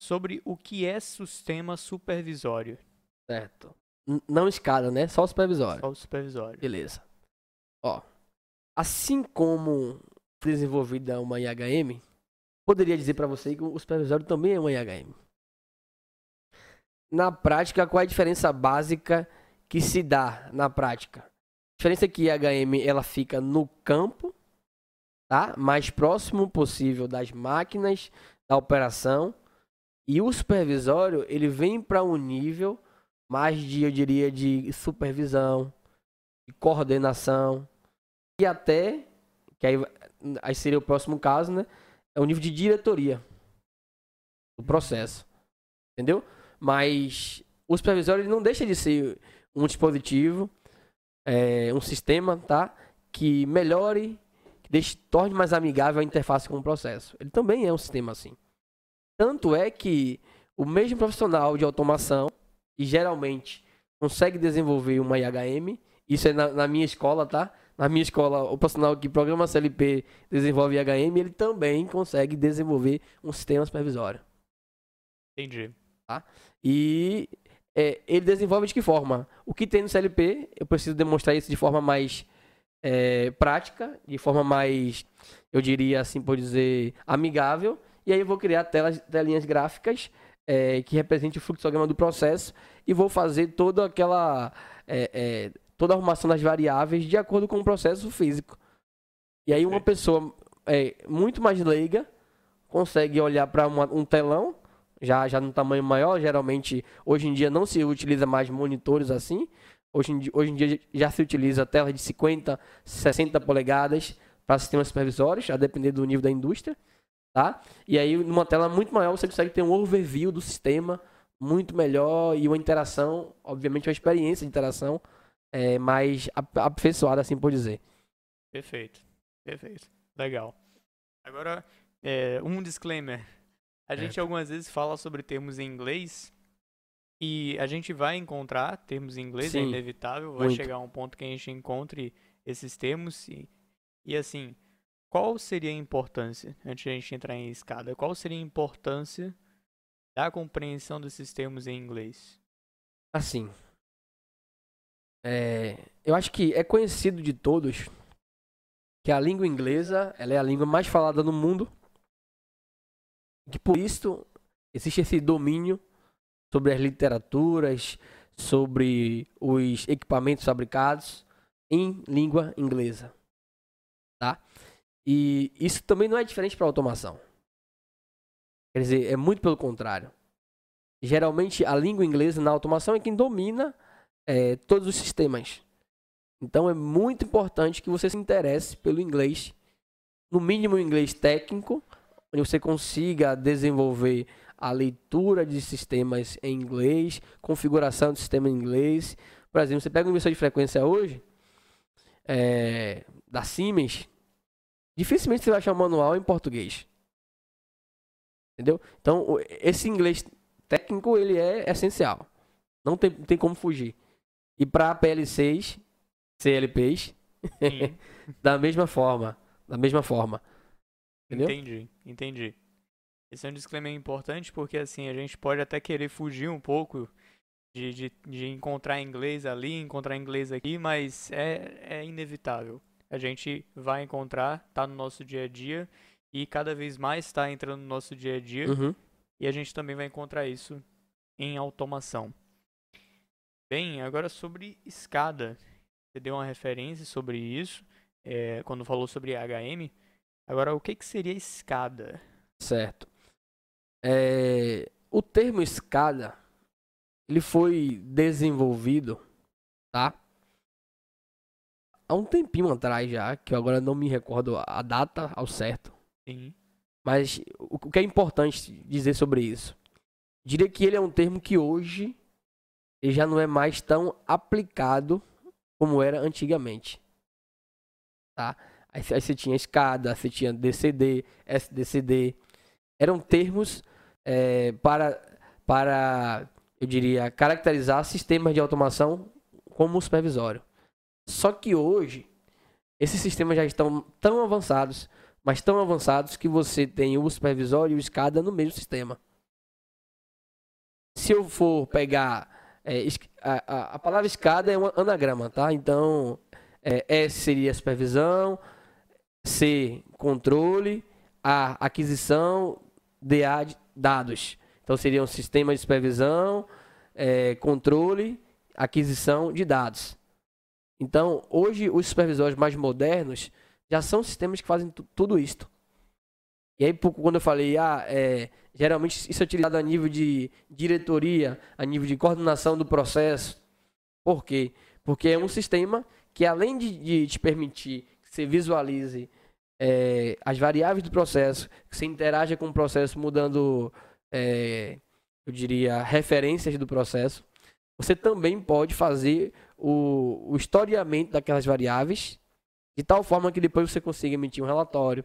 Sobre o que é sistema supervisório. Certo. Não escada, né? Só o supervisório. Só o supervisório. Beleza. Ó, assim como desenvolvida uma IHM, poderia dizer para você que o supervisório também é uma IHM na prática, qual é a diferença básica que se dá na prática? A diferença é que a HM ela fica no campo, tá? Mais próximo possível das máquinas da operação. E o supervisório, ele vem para um nível mais de, eu diria, de supervisão, de coordenação e até, que aí, aí seria o próximo caso, né? É o nível de diretoria do processo. Entendeu? Mas o supervisório ele não deixa de ser um dispositivo, é, um sistema, tá? Que melhore, que deixe, torne mais amigável a interface com o processo. Ele também é um sistema assim. Tanto é que o mesmo profissional de automação, e geralmente consegue desenvolver uma IHM, isso é na, na minha escola, tá? Na minha escola, o profissional que programa CLP desenvolve IHM, ele também consegue desenvolver um sistema supervisório. Entendi. Tá? E é, ele desenvolve de que forma? O que tem no CLP, eu preciso demonstrar isso de forma mais é, prática, de forma mais, eu diria assim por dizer, amigável. E aí eu vou criar telas, telinhas gráficas é, que representem o fluxograma do processo e vou fazer toda aquela é, é, toda a arrumação das variáveis de acordo com o processo físico. E aí uma pessoa é, muito mais leiga consegue olhar para um telão já, já no tamanho maior. Geralmente, hoje em dia, não se utiliza mais monitores assim. Hoje em hoje em dia já se utiliza telas de 50, 60 polegadas para sistemas supervisórios, a depender do nível da indústria. tá? E aí, numa tela muito maior, você consegue ter um overview do sistema muito melhor e uma interação, obviamente, uma experiência de interação é, mais aperfeiçoada, assim por dizer. Perfeito, perfeito. Legal. Agora, é, um disclaimer. A é. gente algumas vezes fala sobre termos em inglês e a gente vai encontrar termos em inglês, é Sim, é inevitável. Vai muito. chegar um ponto que a gente encontre esses termos e, e assim, qual seria a importância, antes de a gente entrar em escada, qual seria a importância da compreensão desses termos em inglês? Assim, é, eu acho que é conhecido de todos que a língua inglesa ela é a língua mais falada no mundo. Que por isso existe esse domínio sobre as literaturas, sobre os equipamentos fabricados em língua inglesa, tá? E isso também não é diferente para automação. Quer dizer, é muito pelo contrário. Geralmente a língua inglesa na automação é quem domina é, todos os sistemas. Então é muito importante que você se interesse pelo inglês, no mínimo inglês técnico, onde você consiga desenvolver a leitura de sistemas em inglês, configuração de sistema em inglês. Por exemplo, você pega uma emissor de frequência hoje, é, da Siemens, dificilmente você vai achar um manual em português. Entendeu? Então, esse inglês técnico, ele é essencial. Não tem, tem como fugir. E para PL6, CLPs, [LAUGHS] da mesma forma. Da mesma forma. Entendeu? Entendi, entendi. Esse é um disclaimer importante porque assim, a gente pode até querer fugir um pouco de, de, de encontrar inglês ali, encontrar inglês aqui, mas é, é inevitável. A gente vai encontrar, tá no nosso dia a dia e cada vez mais está entrando no nosso dia a dia uhum. e a gente também vai encontrar isso em automação. Bem, agora sobre escada. Você deu uma referência sobre isso é, quando falou sobre HM. Agora, o que, que seria escada? Certo. É, o termo escada ele foi desenvolvido, tá? Há um tempinho atrás já, que eu agora não me recordo a data ao certo. Sim. Mas o que é importante dizer sobre isso? Diria que ele é um termo que hoje ele já não é mais tão aplicado como era antigamente. Tá? Aí, você tinha escada, você tinha DCD, SDCD. Eram termos é, para, para, eu diria, caracterizar sistemas de automação como supervisório. Só que hoje, esses sistemas já estão tão avançados, mas tão avançados que você tem o supervisório e o escada no mesmo sistema. Se eu for pegar é, a, a, palavra escada é um anagrama, tá? Então, é, S seria supervisão, C, controle, A, aquisição, DA, dados. Então, seriam sistemas de supervisão, é, controle, aquisição de dados. Então, hoje, os supervisores mais modernos já são sistemas que fazem tudo isto. E aí, quando eu falei, ah, é, Geralmente isso é utilizado a nível de diretoria, a nível de coordenação do processo. Por quê? Porque é um sistema que além de, de te permitir que você visualize é, as variáveis do processo, que você interaja com o processo mudando, é, eu diria, referências do processo, você também pode fazer o, o historiamento daquelas variáveis de tal forma que depois você consiga emitir um relatório,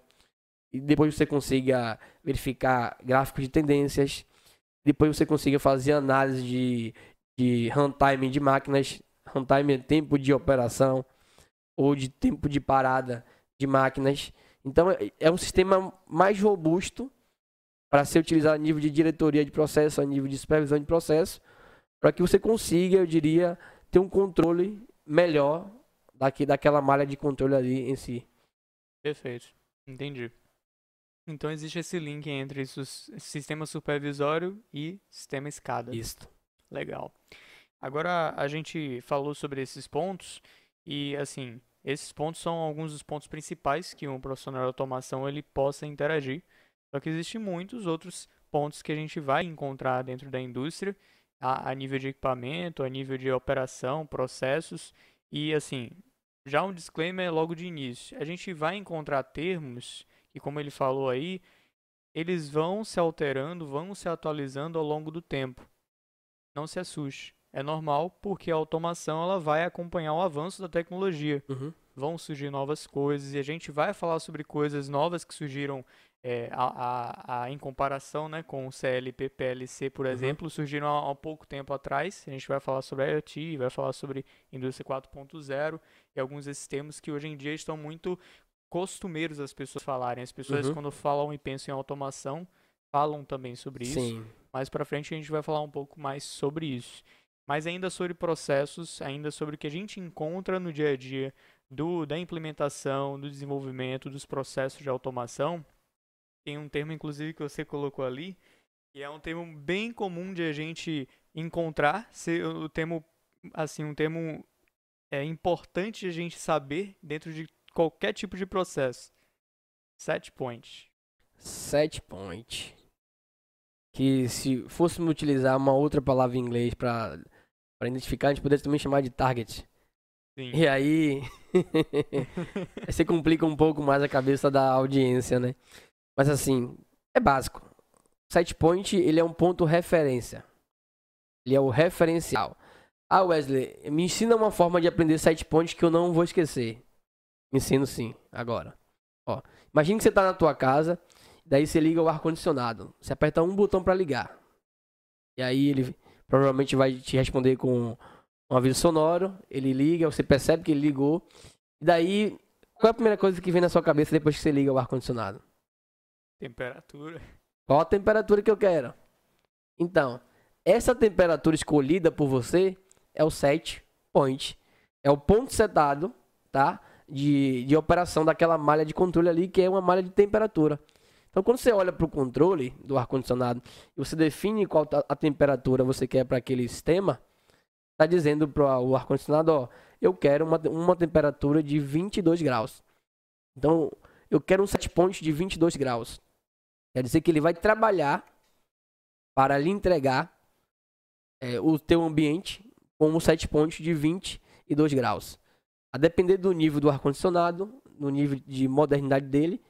e depois você consiga verificar gráficos de tendências, depois você consiga fazer análise de, de runtime de máquinas, runtime é tempo de operação ou de tempo de parada de máquinas. Então é, é um sistema mais robusto para ser utilizado a nível de diretoria de processo, a nível de supervisão de processo, para que você consiga, eu diria, ter um controle melhor daqui, daquela malha de controle ali em si. Perfeito, entendi. Então existe esse link entre sistema supervisório e sistema escada. Isso. Legal. Agora a gente falou sobre esses pontos e assim, esses pontos são alguns dos pontos principais que um profissional de automação ele possa interagir. Só que existem muitos outros pontos que a gente vai encontrar dentro da indústria, a, a nível de equipamento, a nível de operação, processos e assim, já um disclaimer logo de início. A gente vai encontrar termos e como ele falou aí, eles vão se alterando, vão se atualizando ao longo do tempo. Não se assuste. É normal porque a automação ela vai acompanhar o avanço da tecnologia. Uhum. Vão surgir novas coisas e a gente vai falar sobre coisas novas que surgiram é, a, a, a, em comparação né, com o CLP PLC, por uhum. exemplo, surgiram há, há, pouco tempo atrás. A gente vai falar sobre IoT, vai falar sobre indústria 4.0 e alguns desses termos que hoje em dia estão muito costumeiros as pessoas falarem. As pessoas, uhum. quando falam e pensam em automação, falam também sobre Sim. isso. Mais para frente a gente vai falar um pouco mais sobre isso. Mas ainda sobre processos, ainda sobre o que a gente encontra no dia a dia do, da implementação, do desenvolvimento dos processos de automação tem um termo, inclusive, que você colocou ali, e é um termo bem comum de a gente encontrar, ser o termo, assim, um termo é importante de a gente saber dentro de qualquer tipo de processo. Set point. Set point. Que se fôssemos utilizar uma outra palavra em inglês para identificar, a gente poderia também chamar de target. Sim. E [LAUGHS] aí, você complica um pouco mais a cabeça da audiência, né? Mas assim, é básico. Site point, ele é um ponto referência. Ele é o referencial. Ah, Wesley, me ensina uma forma de aprender site point que eu não vou esquecer. Ensino sim, agora. Ó, imagine que você está na tua casa, daí você liga o ar condicionado. Você aperta um botão para ligar. E aí ele provavelmente vai te responder com um aviso sonoro, ele liga, você percebe que ele ligou. E daí, qual é a primeira coisa que vem na sua cabeça depois que você liga o ar condicionado? Temperatura. Qual a temperatura que eu quero? Então, essa temperatura escolhida por você é o set point. É o ponto setado, tá? De, de operação daquela malha de controle ali, que é uma malha de temperatura. Então, quando você olha para o controle do ar-condicionado e você define qual a temperatura você quer para aquele sistema, está dizendo para o ar-condicionado, ó, eu quero uma, uma temperatura de 22 graus. Então, eu quero um set point de 22 graus. Quer dizer que ele vai trabalhar para lhe entregar é, o teu ambiente com um set point de 22 graus. A depender do nível do ar-condicionado, no nível de modernidade dele,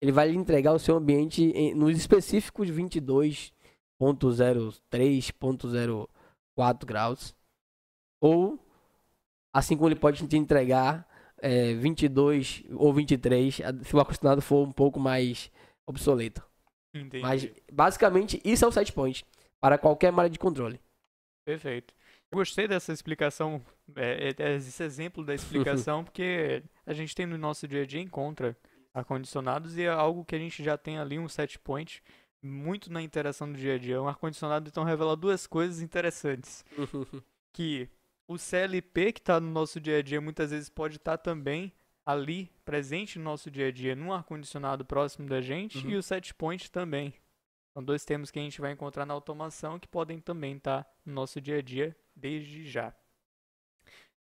ele vai lhe entregar o seu ambiente em, nos específicos 22.03.04 graus. Ou, assim como ele pode te entregar é, 22 ou 23, se o ar-condicionado for um pouco mais obsoleto. Entendi. Mas, basicamente, isso é o set point para qualquer malha de controle. Perfeito. Eu gostei dessa explicação, é, é, esse exemplo da explicação, [LAUGHS] porque a gente tem no nosso dia a dia encontra ar-condicionados e é algo que a gente já tem ali um set point muito na interação do dia a dia. Um ar-condicionado então revela duas coisas interessantes. [LAUGHS] que o CLP que está no nosso dia a dia muitas vezes pode estar tá também ali presente no nosso dia a dia, num ar-condicionado próximo da gente, uhum. e o set point também. São dois termos que a gente vai encontrar na automação que podem também estar tá no nosso dia a dia desde já.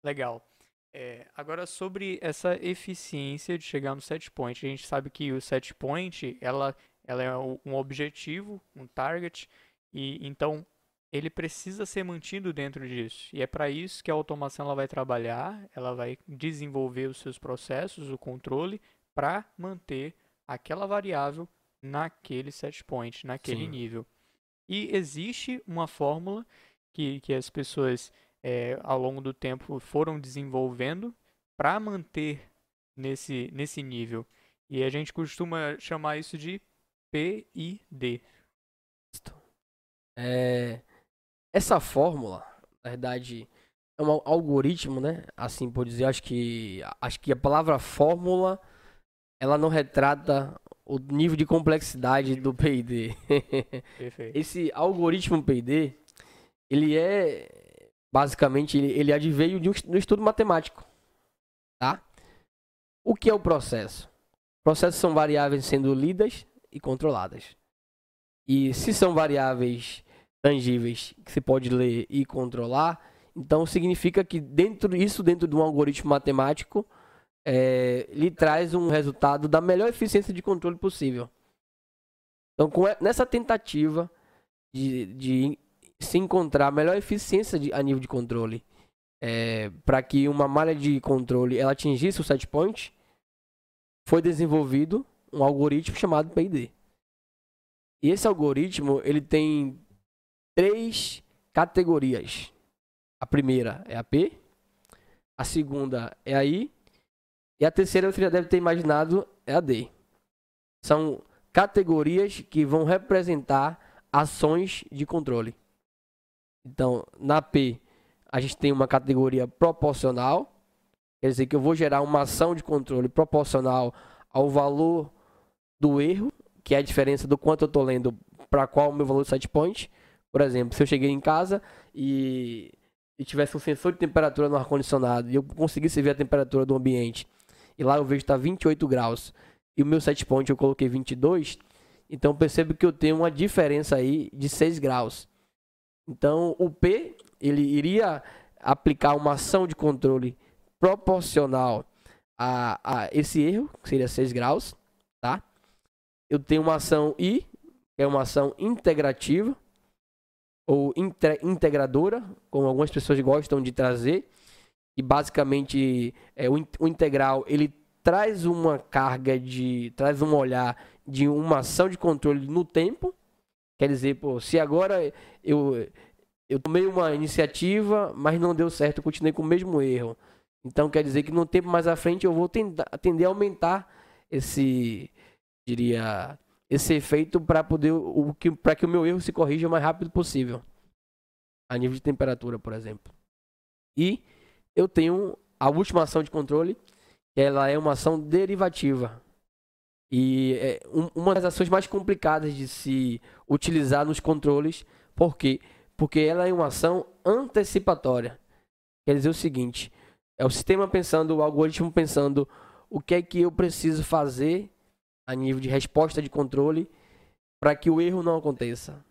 Legal. É, agora sobre essa eficiência de chegar no set point, a gente sabe que o set point ela, ela é um objetivo, um target, e então ele precisa ser mantido dentro disso. E é para isso que a automação ela vai trabalhar, ela vai desenvolver os seus processos, o controle, para manter aquela variável naquele set point, naquele Sim. nível. E existe uma fórmula que, que as pessoas é, ao longo do tempo foram desenvolvendo para manter nesse, nesse nível. E a gente costuma chamar isso de PID. É, essa fórmula, na verdade, é um algoritmo, né? Assim por dizer, acho que acho que a palavra fórmula ela não retrata o nível de complexidade do P&D. [LAUGHS] Esse algoritmo P&D, ele é basicamente ele, adveio de um, estudo matemático, tá? O que é o processo? Processos são variáveis sendo lidas e controladas. E se são variáveis tangíveis que se pode ler e controlar, então significa que dentro isso dentro de um algoritmo matemático é, lhe traz um resultado da melhor eficiência de controle possível. Então, com, nessa tentativa de, de se encontrar a melhor eficiência de, a nível de controle é, para que uma malha de controle ela atingisse o set point, foi desenvolvido um algoritmo chamado PID. E esse algoritmo, ele tem três categorias. A primeira é a P, a segunda é a I, e a terceira você já deve ter imaginado é a D. São categorias que vão representar ações de controle. Então, na P, a gente tem uma categoria proporcional, quer dizer que eu vou gerar uma ação de controle proporcional ao valor do erro, que é a diferença do quanto eu estou lendo para qual o meu valor de set point. Por exemplo, se eu cheguei em casa e, e tivesse um sensor de temperatura no ar-condicionado e eu conseguisse ver a temperatura do ambiente, e lá eu vejo que está 28 graus, e o meu set point eu coloquei 22, então percebo que eu tenho uma diferença aí de 6 graus. Então o P ele iria aplicar uma ação de controle proporcional a, a esse erro, que seria 6 graus, tá? Eu tenho uma ação I, que é uma ação integrativa, ou integradora, como algumas pessoas gostam de trazer, e basicamente é, o, o integral ele traz uma carga de, traz um olhar de uma ação de controle no tempo, quer dizer, pô, se agora eu eu tomei uma iniciativa, mas não deu certo, eu continuei com o mesmo erro. Então quer dizer que no tempo mais à frente eu vou tentar, tender a aumentar esse, diria, esse efeito para poder o que para que o meu erro se corrija o mais rápido possível. A nível de temperatura, por exemplo. E eu tenho a última ação de controle, que ela é uma ação derivativa. E é uma das ações mais complicadas de se utilizar nos controles, porque porque ela é uma ação antecipatória. Quer dizer o seguinte: é o sistema pensando, o algoritmo pensando o que é que eu preciso fazer a nível de resposta de controle para que o erro não aconteça.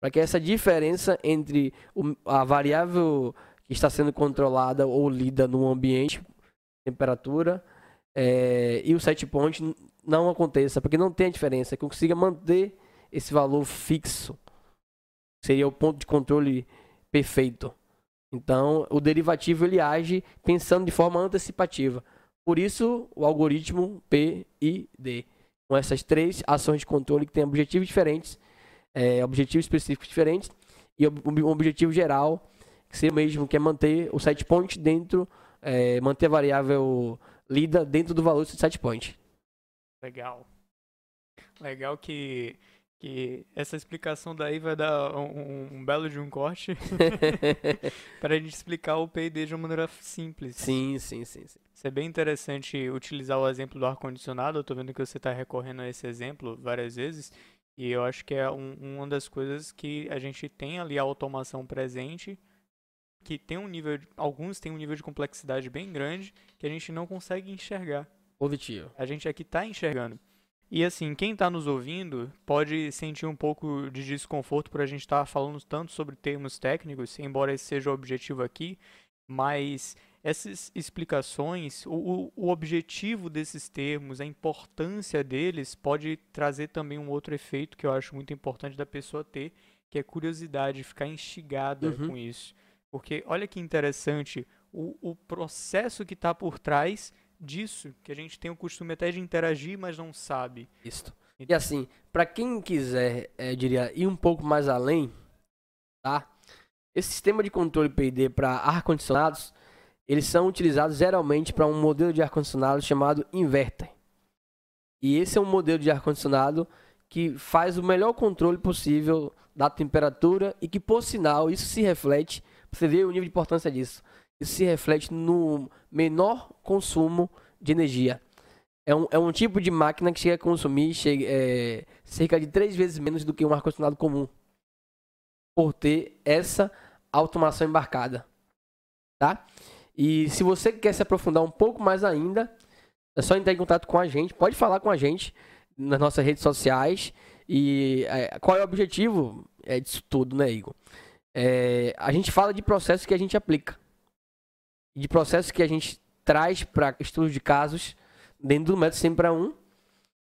Para que essa diferença entre a variável que está sendo controlada ou lida no ambiente, temperatura, é, e o set point não aconteça, porque não tem diferença, que eu consiga manter esse valor fixo seria o ponto de controle perfeito. Então, o derivativo ele age pensando de forma antecipativa. Por isso, o algoritmo P I D, com essas três ações de controle que têm objetivos diferentes, é, objetivos específicos diferentes e um objetivo geral que seria o mesmo, que é manter o set point dentro, é, manter a variável lida dentro do valor do set point. Legal. Legal que que essa explicação daí vai dar um, um belo de um corte [LAUGHS] para a gente explicar o P&D de uma maneira simples. Sim, sim, sim, sim. Isso é bem interessante utilizar o exemplo do ar-condicionado. Eu estou vendo que você está recorrendo a esse exemplo várias vezes. E eu acho que é um, uma das coisas que a gente tem ali a automação presente, que tem um nível, alguns têm um nível de complexidade bem grande que a gente não consegue enxergar. Positivo. A gente aqui está enxergando. E assim, quem está nos ouvindo pode sentir um pouco de desconforto por a gente estar tá falando tanto sobre termos técnicos, embora esse seja o objetivo aqui, mas essas explicações, o, o objetivo desses termos, a importância deles, pode trazer também um outro efeito que eu acho muito importante da pessoa ter, que é curiosidade, ficar instigada uhum. com isso. Porque olha que interessante, o, o processo que está por trás disso, que a gente tem o costume até de interagir, mas não sabe. Isso. E assim, para quem quiser, é, diria, ir um pouco mais além, tá? Esse sistema de controle PD para ar-condicionados, eles são utilizados geralmente para um modelo de ar-condicionado chamado inverter. E esse é um modelo de ar-condicionado que faz o melhor controle possível da temperatura e que, por sinal, isso se reflete, você vê o nível de importância disso se reflete no menor consumo de energia. É um, é um tipo de máquina que chega a consumir chega, é, cerca de três vezes menos do que um ar-condicionado comum. Por ter essa automação embarcada. Tá? E se você quer se aprofundar um pouco mais ainda, é só entrar em contato com a gente. Pode falar com a gente nas nossas redes sociais. E é, qual é o objetivo é, disso tudo, né, Igor? É, a gente fala de processos que a gente aplica de processos que a gente traz para estudos de casos dentro do método sempre para um,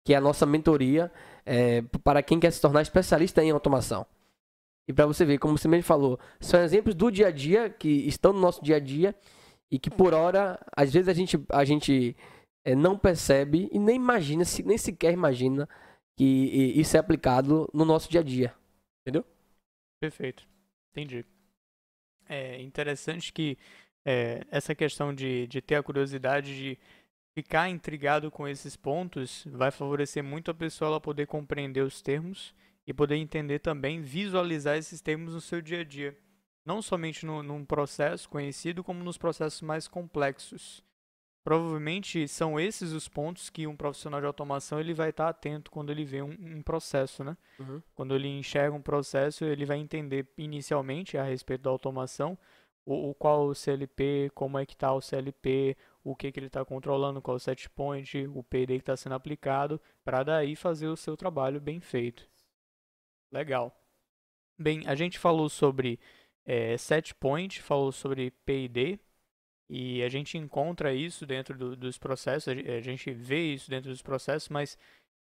que é a nossa mentoria é, para quem quer se tornar especialista em automação. E para você ver, como você mesmo falou, são exemplos do dia a dia que estão no nosso dia a dia e que por hora, às vezes a gente, a gente é, não percebe e nem imagina, nem sequer imagina que isso é aplicado no nosso dia a dia. Entendeu? Perfeito. Entendi. É interessante que é, essa questão de, de ter a curiosidade de ficar intrigado com esses pontos vai favorecer muito a pessoa ela poder compreender os termos e poder entender também, visualizar esses termos no seu dia a dia. Não somente no, num processo conhecido, como nos processos mais complexos. Provavelmente são esses os pontos que um profissional de automação ele vai estar atento quando ele vê um, um processo, né? Uhum. Quando ele enxerga um processo, ele vai entender inicialmente a respeito da automação, o, o qual o CLP, como é que está o CLP, o que, que ele está controlando, qual o set point, o PD que está sendo aplicado, para daí fazer o seu trabalho bem feito. Legal. Bem, a gente falou sobre é, falou sobre PID, e a gente encontra isso dentro do, dos processos, a gente vê isso dentro dos processos, mas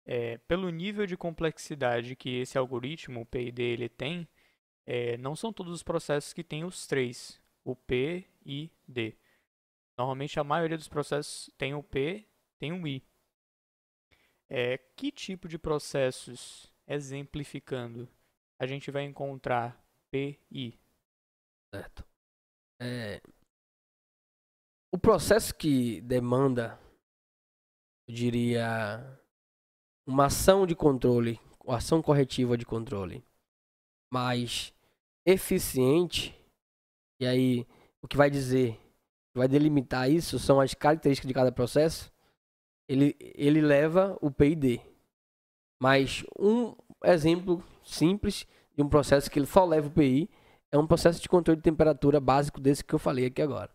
é, pelo nível de complexidade que esse algoritmo, o PID, ele tem, é, não são todos os processos que têm os três, o P, I, D. Normalmente a maioria dos processos tem o P, tem o I. É, que tipo de processos, exemplificando, a gente vai encontrar P, I? Certo. É, o processo que demanda, eu diria, uma ação de controle, uma ação corretiva de controle mais eficiente, e aí o que vai dizer, vai delimitar isso são as características de cada processo, ele, ele leva o PID. Mas um exemplo simples de um processo que ele só leva o PI é um processo de controle de temperatura básico desse que eu falei aqui agora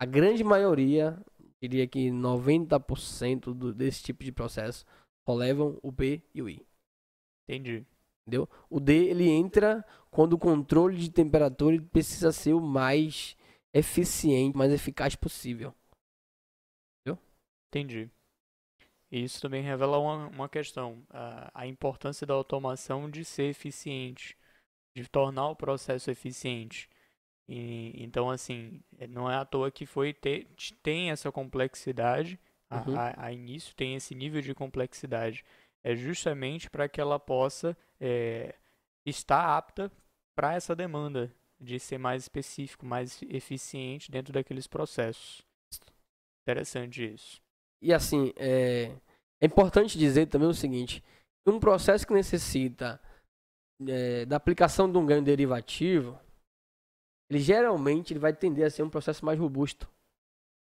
a grande maioria, diria que 90% do, desse tipo de processo, só levam o P e o I. Entendi. Entendeu? O D ele entra quando o controle de temperatura precisa ser o mais eficiente, mais eficaz possível. Entendeu? Entendi. Isso também revela uma, uma questão, a, a importância da automação de ser eficiente, de tornar o processo eficiente. E, então, assim, é, não é à toa que foi ter, tem essa complexidade, uhum. a, a, início tem esse nível de complexidade. É justamente para que ela possa é, estar apta para essa demanda de ser mais específico, mais eficiente dentro daqueles processos. Interessante isso. E assim, é, é importante dizer também o seguinte: um processo que necessita é, da aplicação de um ganho derivativo, ele geralmente ele vai tender a ser um processo mais robusto.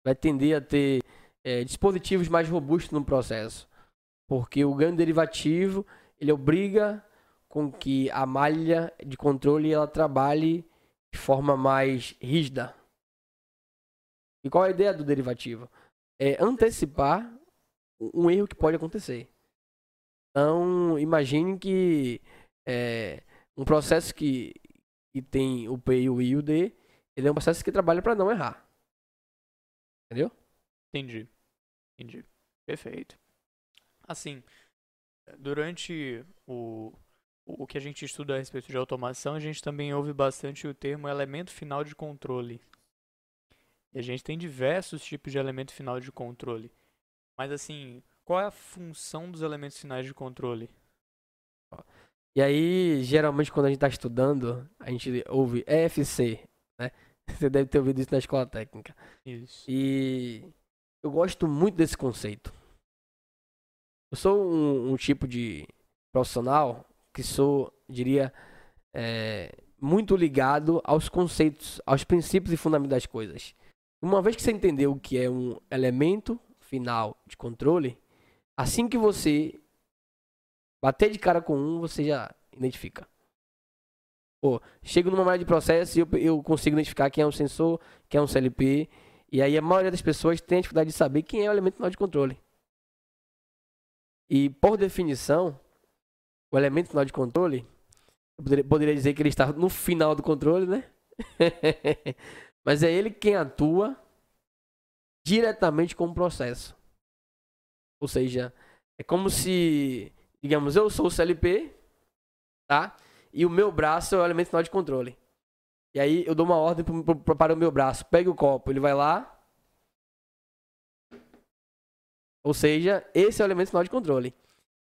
Vai tender a ter é, dispositivos mais robustos no processo. Porque o ganho derivativo, ele obriga com que a malha de controle ela trabalhe de forma mais rígida. E qual é a ideia do derivativo? É antecipar um erro que pode acontecer. Então, imagine que é, um processo que e tem o P, o I e o D, ele é um processo que trabalha para não errar. Entendeu? Entendi. Entendi. Perfeito. Assim, durante o, o que a gente estuda a respeito de automação, a gente também ouve bastante o termo elemento final de controle. E a gente tem diversos tipos de elemento final de controle. Mas assim, qual é a função dos elementos finais de controle? E aí, geralmente, quando a gente está estudando, a gente ouve EFC, né? [LAUGHS] Você deve ter ouvido isso na escola técnica. Isso. E eu gosto muito desse conceito. Eu sou um, um tipo de profissional que sou, diria, é, muito ligado aos conceitos, aos princípios e fundamentos das coisas. Uma vez que você entendeu o que é um elemento final de controle, assim que você Bater de cara com um, você já identifica. Pô, chego numa área de processo e eu, eu consigo identificar quem é um sensor, quem é um CLP. E aí a maioria das pessoas tem a dificuldade de saber quem é o elemento final de controle. E por definição, o elemento final de controle, eu poderia, poderia dizer que ele está no final do controle, né? [LAUGHS] Mas é ele quem atua diretamente com o processo. Ou seja, é como se Digamos, eu sou o CLP, tá? E o meu braço é o elemento final de controle. E aí eu dou uma ordem para o meu braço. Pegue o copo, ele vai lá. Ou seja, esse é o elemento final de controle.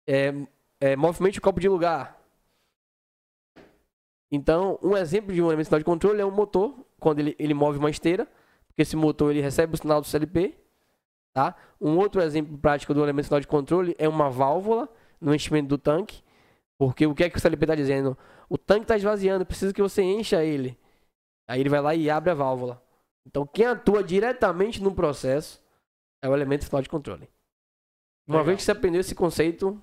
é, é, movimente o copo de lugar. Então, um exemplo de um elemento sinal de controle é um motor, quando ele, ele move uma esteira, porque esse motor ele recebe o sinal do CLP. Tá? Um outro exemplo prático do elemento sinal de controle é uma válvula no enchimento do tanque, porque o que é que o CLP está dizendo? O tanque está esvaziando, precisa que você encha ele. Aí ele vai lá e abre a válvula. Então, quem atua diretamente no processo é o elemento sinal de controle. Uma Legal. vez que você aprendeu esse conceito,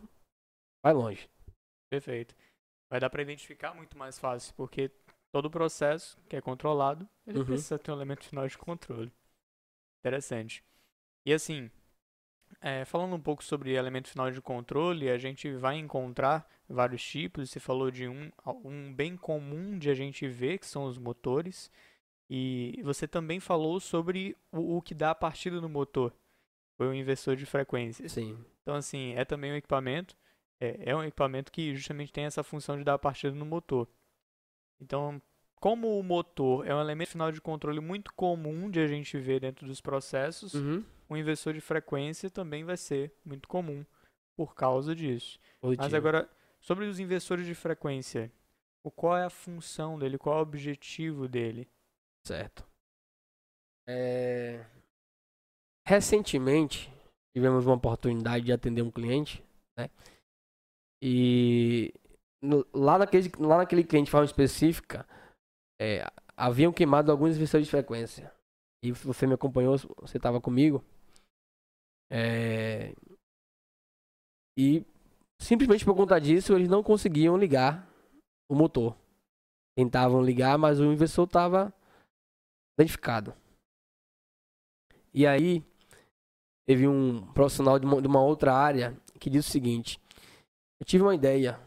vai longe. Perfeito. Vai dar para identificar muito mais fácil, porque todo processo que é controlado, ele Uhum. precisa ter um elemento final de controle. Interessante. E assim, é, falando um pouco sobre elemento final de controle, a gente vai encontrar vários tipos. Você falou de um, um bem comum de a gente ver, que são os motores. E você também falou sobre o, o que dá a partida no motor. Foi o inversor de frequência. Sim. Então, assim, é também um equipamento, é, é um equipamento que justamente tem essa função de dar a partida no motor. Então, como o motor é um elemento final de controle muito comum de a gente ver dentro dos processos, Uhum. o inversor de frequência também vai ser muito comum por causa disso. Mas Positivo. agora, sobre os inversores de frequência, o qual é a função dele, qual é o objetivo dele? Certo. É, Recentemente, tivemos uma oportunidade de atender um cliente, né? E no- lá naquele, lá naquele cliente de forma específica, é, haviam queimado alguns inversores de frequência. E você me acompanhou, você estava comigo. É, E simplesmente por conta disso, eles não conseguiam ligar o motor. Tentavam ligar, mas o inversor estava danificado. E aí, teve um profissional de uma, de uma outra área que disse o seguinte: Eu tive uma ideia.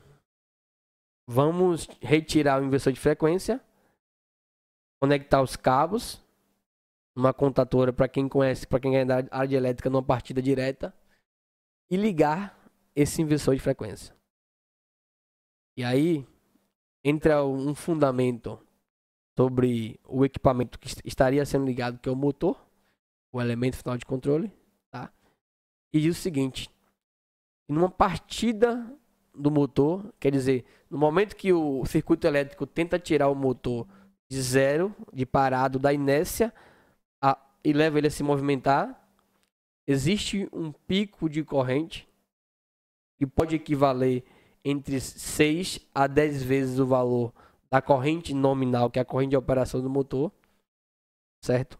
Vamos retirar o inversor de frequência, conectar os cabos, uma contatora para quem conhece, para quem é da área de elétrica, numa partida direta, e ligar esse inversor de frequência. E aí entra um fundamento sobre o equipamento que est- estaria sendo ligado, que é o motor, o elemento final de controle? E diz o seguinte: numa partida do motor, quer dizer, no momento que o circuito elétrico tenta tirar o motor de zero, de parado, da inércia, a- e leva ele a se movimentar, existe um pico de corrente que pode equivaler entre 6 a 10 vezes o valor da corrente nominal, que é a corrente de operação do motor, certo?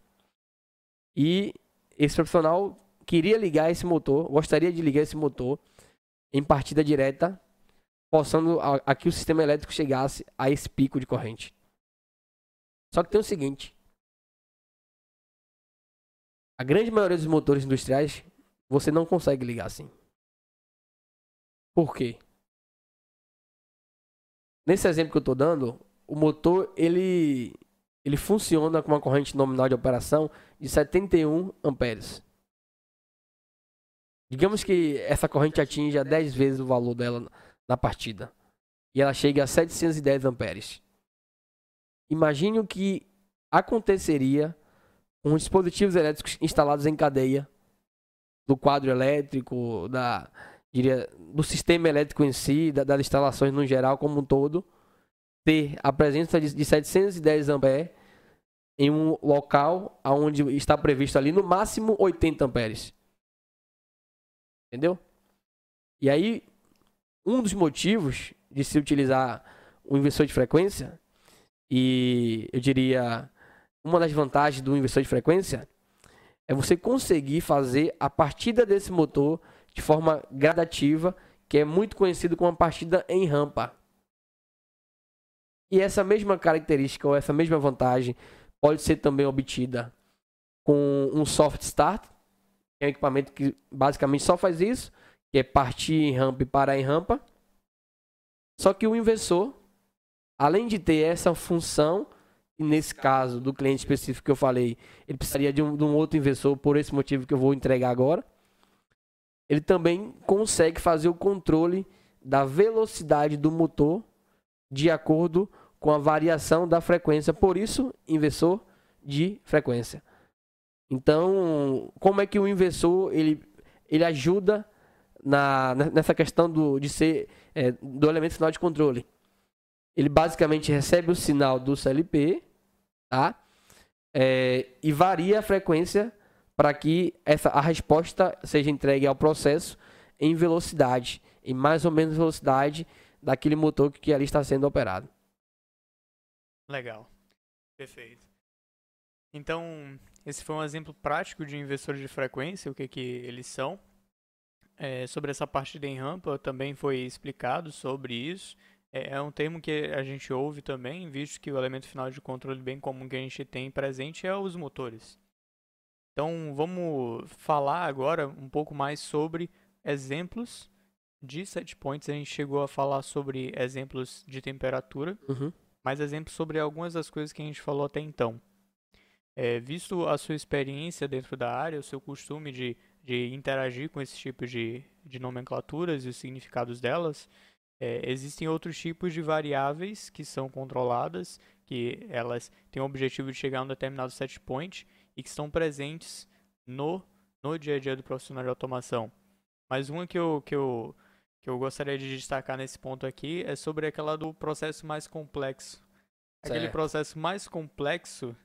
E esse profissional queria ligar esse motor, gostaria de ligar esse motor em partida direta, forçando a, a que o sistema elétrico chegasse a esse pico de corrente. Só que tem o seguinte: a grande maioria dos motores industriais você não consegue ligar assim. Por quê? Nesse exemplo que eu estou dando, o motor ele ele funciona com uma corrente nominal de operação de 71 amperes. Digamos que essa corrente atinja 10 vezes o valor dela na partida e ela chega a 710 amperes. Imagine o que aconteceria com os dispositivos elétricos instalados em cadeia do quadro elétrico, da diria, do sistema elétrico em si, da- das instalações no geral como um todo, ter a presença de, de 710 amperes em um local onde está previsto ali no máximo 80 amperes. Entendeu? E aí, um dos motivos de se utilizar o inversor de frequência, e eu diria, uma das vantagens do inversor de frequência é você conseguir fazer a partida desse motor de forma gradativa, que é muito conhecido como a partida em rampa. E essa mesma característica ou essa mesma vantagem pode ser também obtida com um soft start, é um equipamento que basicamente só faz isso, que é partir em rampa e parar em rampa. Só que o inversor, além de ter essa função, nesse caso do cliente específico que eu falei, ele precisaria de um, de um outro inversor por esse motivo que eu vou entregar agora. Ele também consegue fazer o controle da velocidade do motor de acordo com a variação da frequência, por isso, inversor de frequência. Então, como é que o inversor ele, ele ajuda na, nessa questão do, de ser é, do elemento final de controle. Ele basicamente recebe o sinal do CLP, tá? É, e varia a frequência para que essa, a resposta seja entregue ao processo em velocidade, em mais ou menos velocidade daquele motor que ali está sendo operado. Legal. Perfeito. Então, esse foi um exemplo prático de investidores de frequência, o que, que eles são. É, sobre essa parte de rampa também foi explicado sobre isso. É, é, um termo que a gente ouve também, visto que o elemento final de controle bem comum que a gente tem presente é os motores. Então vamos falar agora um pouco mais sobre exemplos de set points. A gente chegou a falar sobre exemplos de temperatura, uhum. mas exemplos sobre algumas das coisas que a gente falou até então. É, visto a sua experiência dentro da área, o seu costume de, de interagir com esse tipo de, de nomenclaturas e os significados delas, é, existem outros tipos de variáveis que são controladas, que elas têm o objetivo de chegar a um determinado set point e que estão presentes no, no dia a dia do profissional de automação. Mas uma que eu, que, eu, que eu gostaria de destacar nesse ponto aqui é sobre aquela do processo mais complexo. Aquele certo. processo mais complexo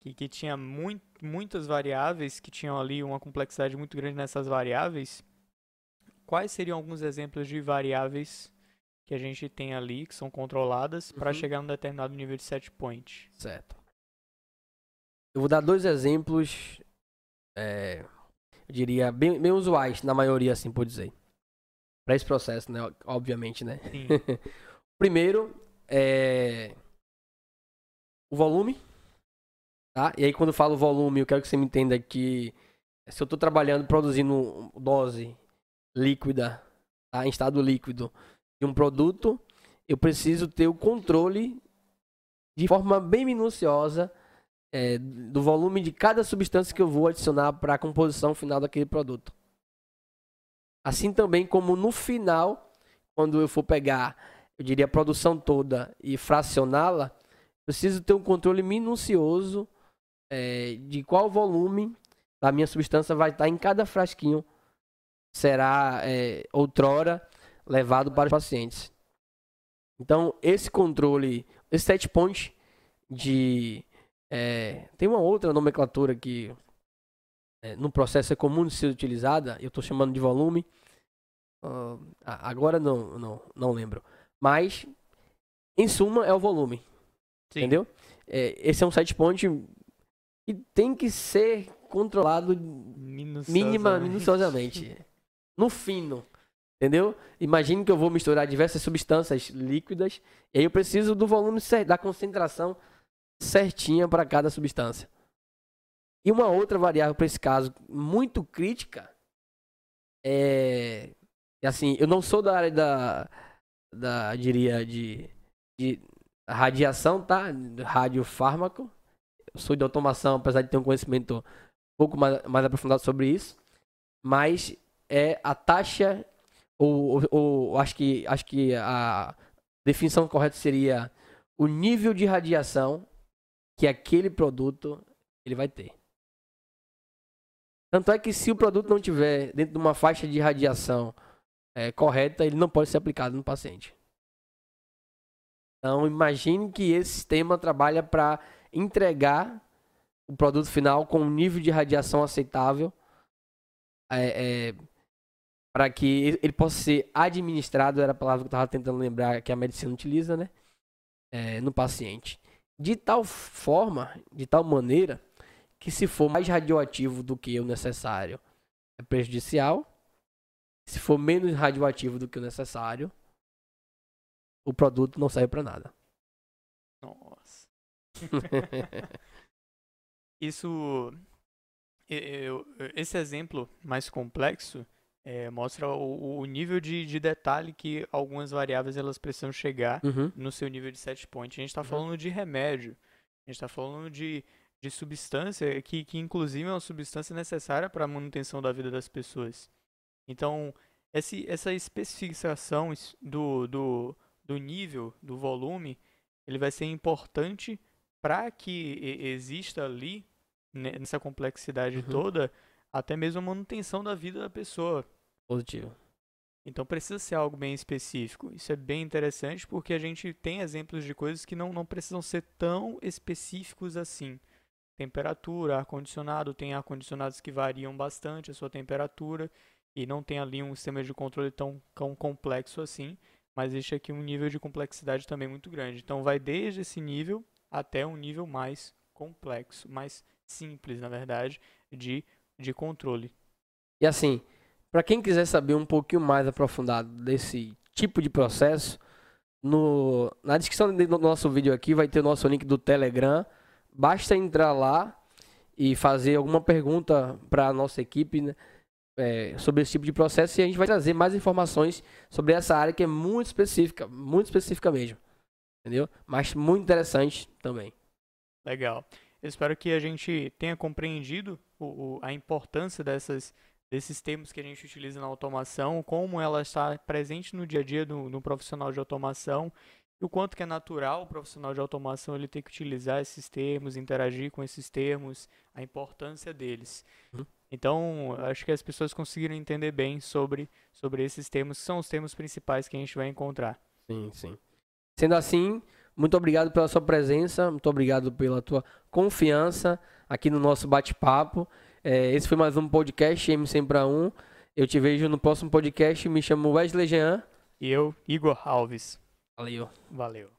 que, que tinha muito, muitas variáveis, que tinham ali uma complexidade muito grande nessas variáveis. Quais seriam alguns exemplos de variáveis que a gente tem ali, que são controladas, uhum. para chegar a um determinado nível de set point? Certo. Eu vou dar dois exemplos, é, eu diria, bem, bem usuais, na maioria, assim por dizer. Para esse processo, né? Obviamente, né? [LAUGHS] Primeiro, é o volume. Tá? E aí, quando eu falo volume, eu quero que você me entenda que se eu estou trabalhando, produzindo dose líquida, tá? em estado líquido, de um produto, eu preciso ter o controle de forma bem minuciosa é, do volume de cada substância que eu vou adicionar para a composição final daquele produto. Assim também como no final, quando eu for pegar, eu diria, a produção toda e fracioná-la, preciso ter um controle minucioso é, de qual volume da minha substância vai estar em cada frasquinho será é, outrora levado para os pacientes. Então, esse controle, esse set point de é, tem uma outra nomenclatura que é, no processo é comum de ser utilizada, eu estou chamando de volume. Uh, agora não, não, não lembro. Mas, em suma, é o volume. Sim. Entendeu? É, esse é um set point que tem que ser controlado minuciosamente. mínima, minuciosamente. no fino. Entendeu? Imagine que eu vou misturar diversas substâncias líquidas e aí eu preciso do volume da concentração certinha para cada substância. E uma outra variável para esse caso muito crítica é, é assim, eu não sou da área da, da diria de, de radiação, tá? Radiofármaco. Sou de automação, apesar de ter um conhecimento um pouco mais, mais aprofundado sobre isso, mas é a taxa ou, ou, ou acho que acho que a definição correta seria o nível de radiação que aquele produto ele vai ter. Tanto é que se o produto não tiver dentro de uma faixa de radiação é, correta, ele não pode ser aplicado no paciente. Então imagine que esse sistema trabalha para entregar o produto final com um nível de radiação aceitável é, é, para que ele possa ser administrado, era a palavra que eu estava tentando lembrar que a medicina utiliza, né? É, no paciente de tal forma, de tal maneira, que se for mais radioativo do que o necessário, é prejudicial. Se for menos radioativo do que o necessário, o produto não serve para nada. [LAUGHS] Isso. Eu, esse exemplo mais complexo é, mostra o, o nível de, de, detalhe que algumas variáveis elas precisam chegar uhum. no seu nível de set point. A gente está uhum. falando de remédio, a gente está falando de, de substância que, que inclusive é uma substância necessária para a manutenção da vida das pessoas. Então, esse, essa especificação do, do, do nível, do volume, ele vai ser importante para que exista ali, nessa complexidade uhum. toda, até mesmo a manutenção da vida da pessoa. Positivo. Então precisa ser algo bem específico. Isso é bem interessante porque a gente tem exemplos de coisas que não, não precisam ser tão específicos assim. Temperatura, ar-condicionado, tem ar-condicionados que variam bastante a sua temperatura e não tem ali um sistema de controle tão, tão complexo assim, mas existe aqui um nível de complexidade também muito grande. Então vai desde esse nível até um nível mais complexo, mais simples, na verdade, de, de controle. E assim, para quem quiser saber um pouquinho mais aprofundado desse tipo de processo, no, na descrição do nosso vídeo aqui vai ter o nosso link do Telegram. Basta entrar lá e fazer alguma pergunta para a nossa equipe né, é, sobre esse tipo de processo e a gente vai trazer mais informações sobre essa área que é muito específica, muito específica mesmo. Entendeu? Mas muito interessante também. Legal. Eu espero que a gente tenha compreendido o, o, a importância dessas desses termos que a gente utiliza na automação, como ela está presente no dia a dia do, do profissional de automação e o quanto que é natural o profissional de automação ele ter que utilizar esses termos, interagir com esses termos, a importância deles. Uhum. Então, acho que as pessoas conseguiram entender bem sobre, sobre esses termos, que são os termos principais que a gente vai encontrar. Sim, sim. Sendo assim, muito obrigado pela sua presença, muito obrigado pela tua confiança aqui no nosso bate-papo. É, esse foi mais um podcast M100 para 1. Eu te vejo no próximo podcast. Me chamo Wesley Jean. E eu, Igor Alves. Valeu. Valeu.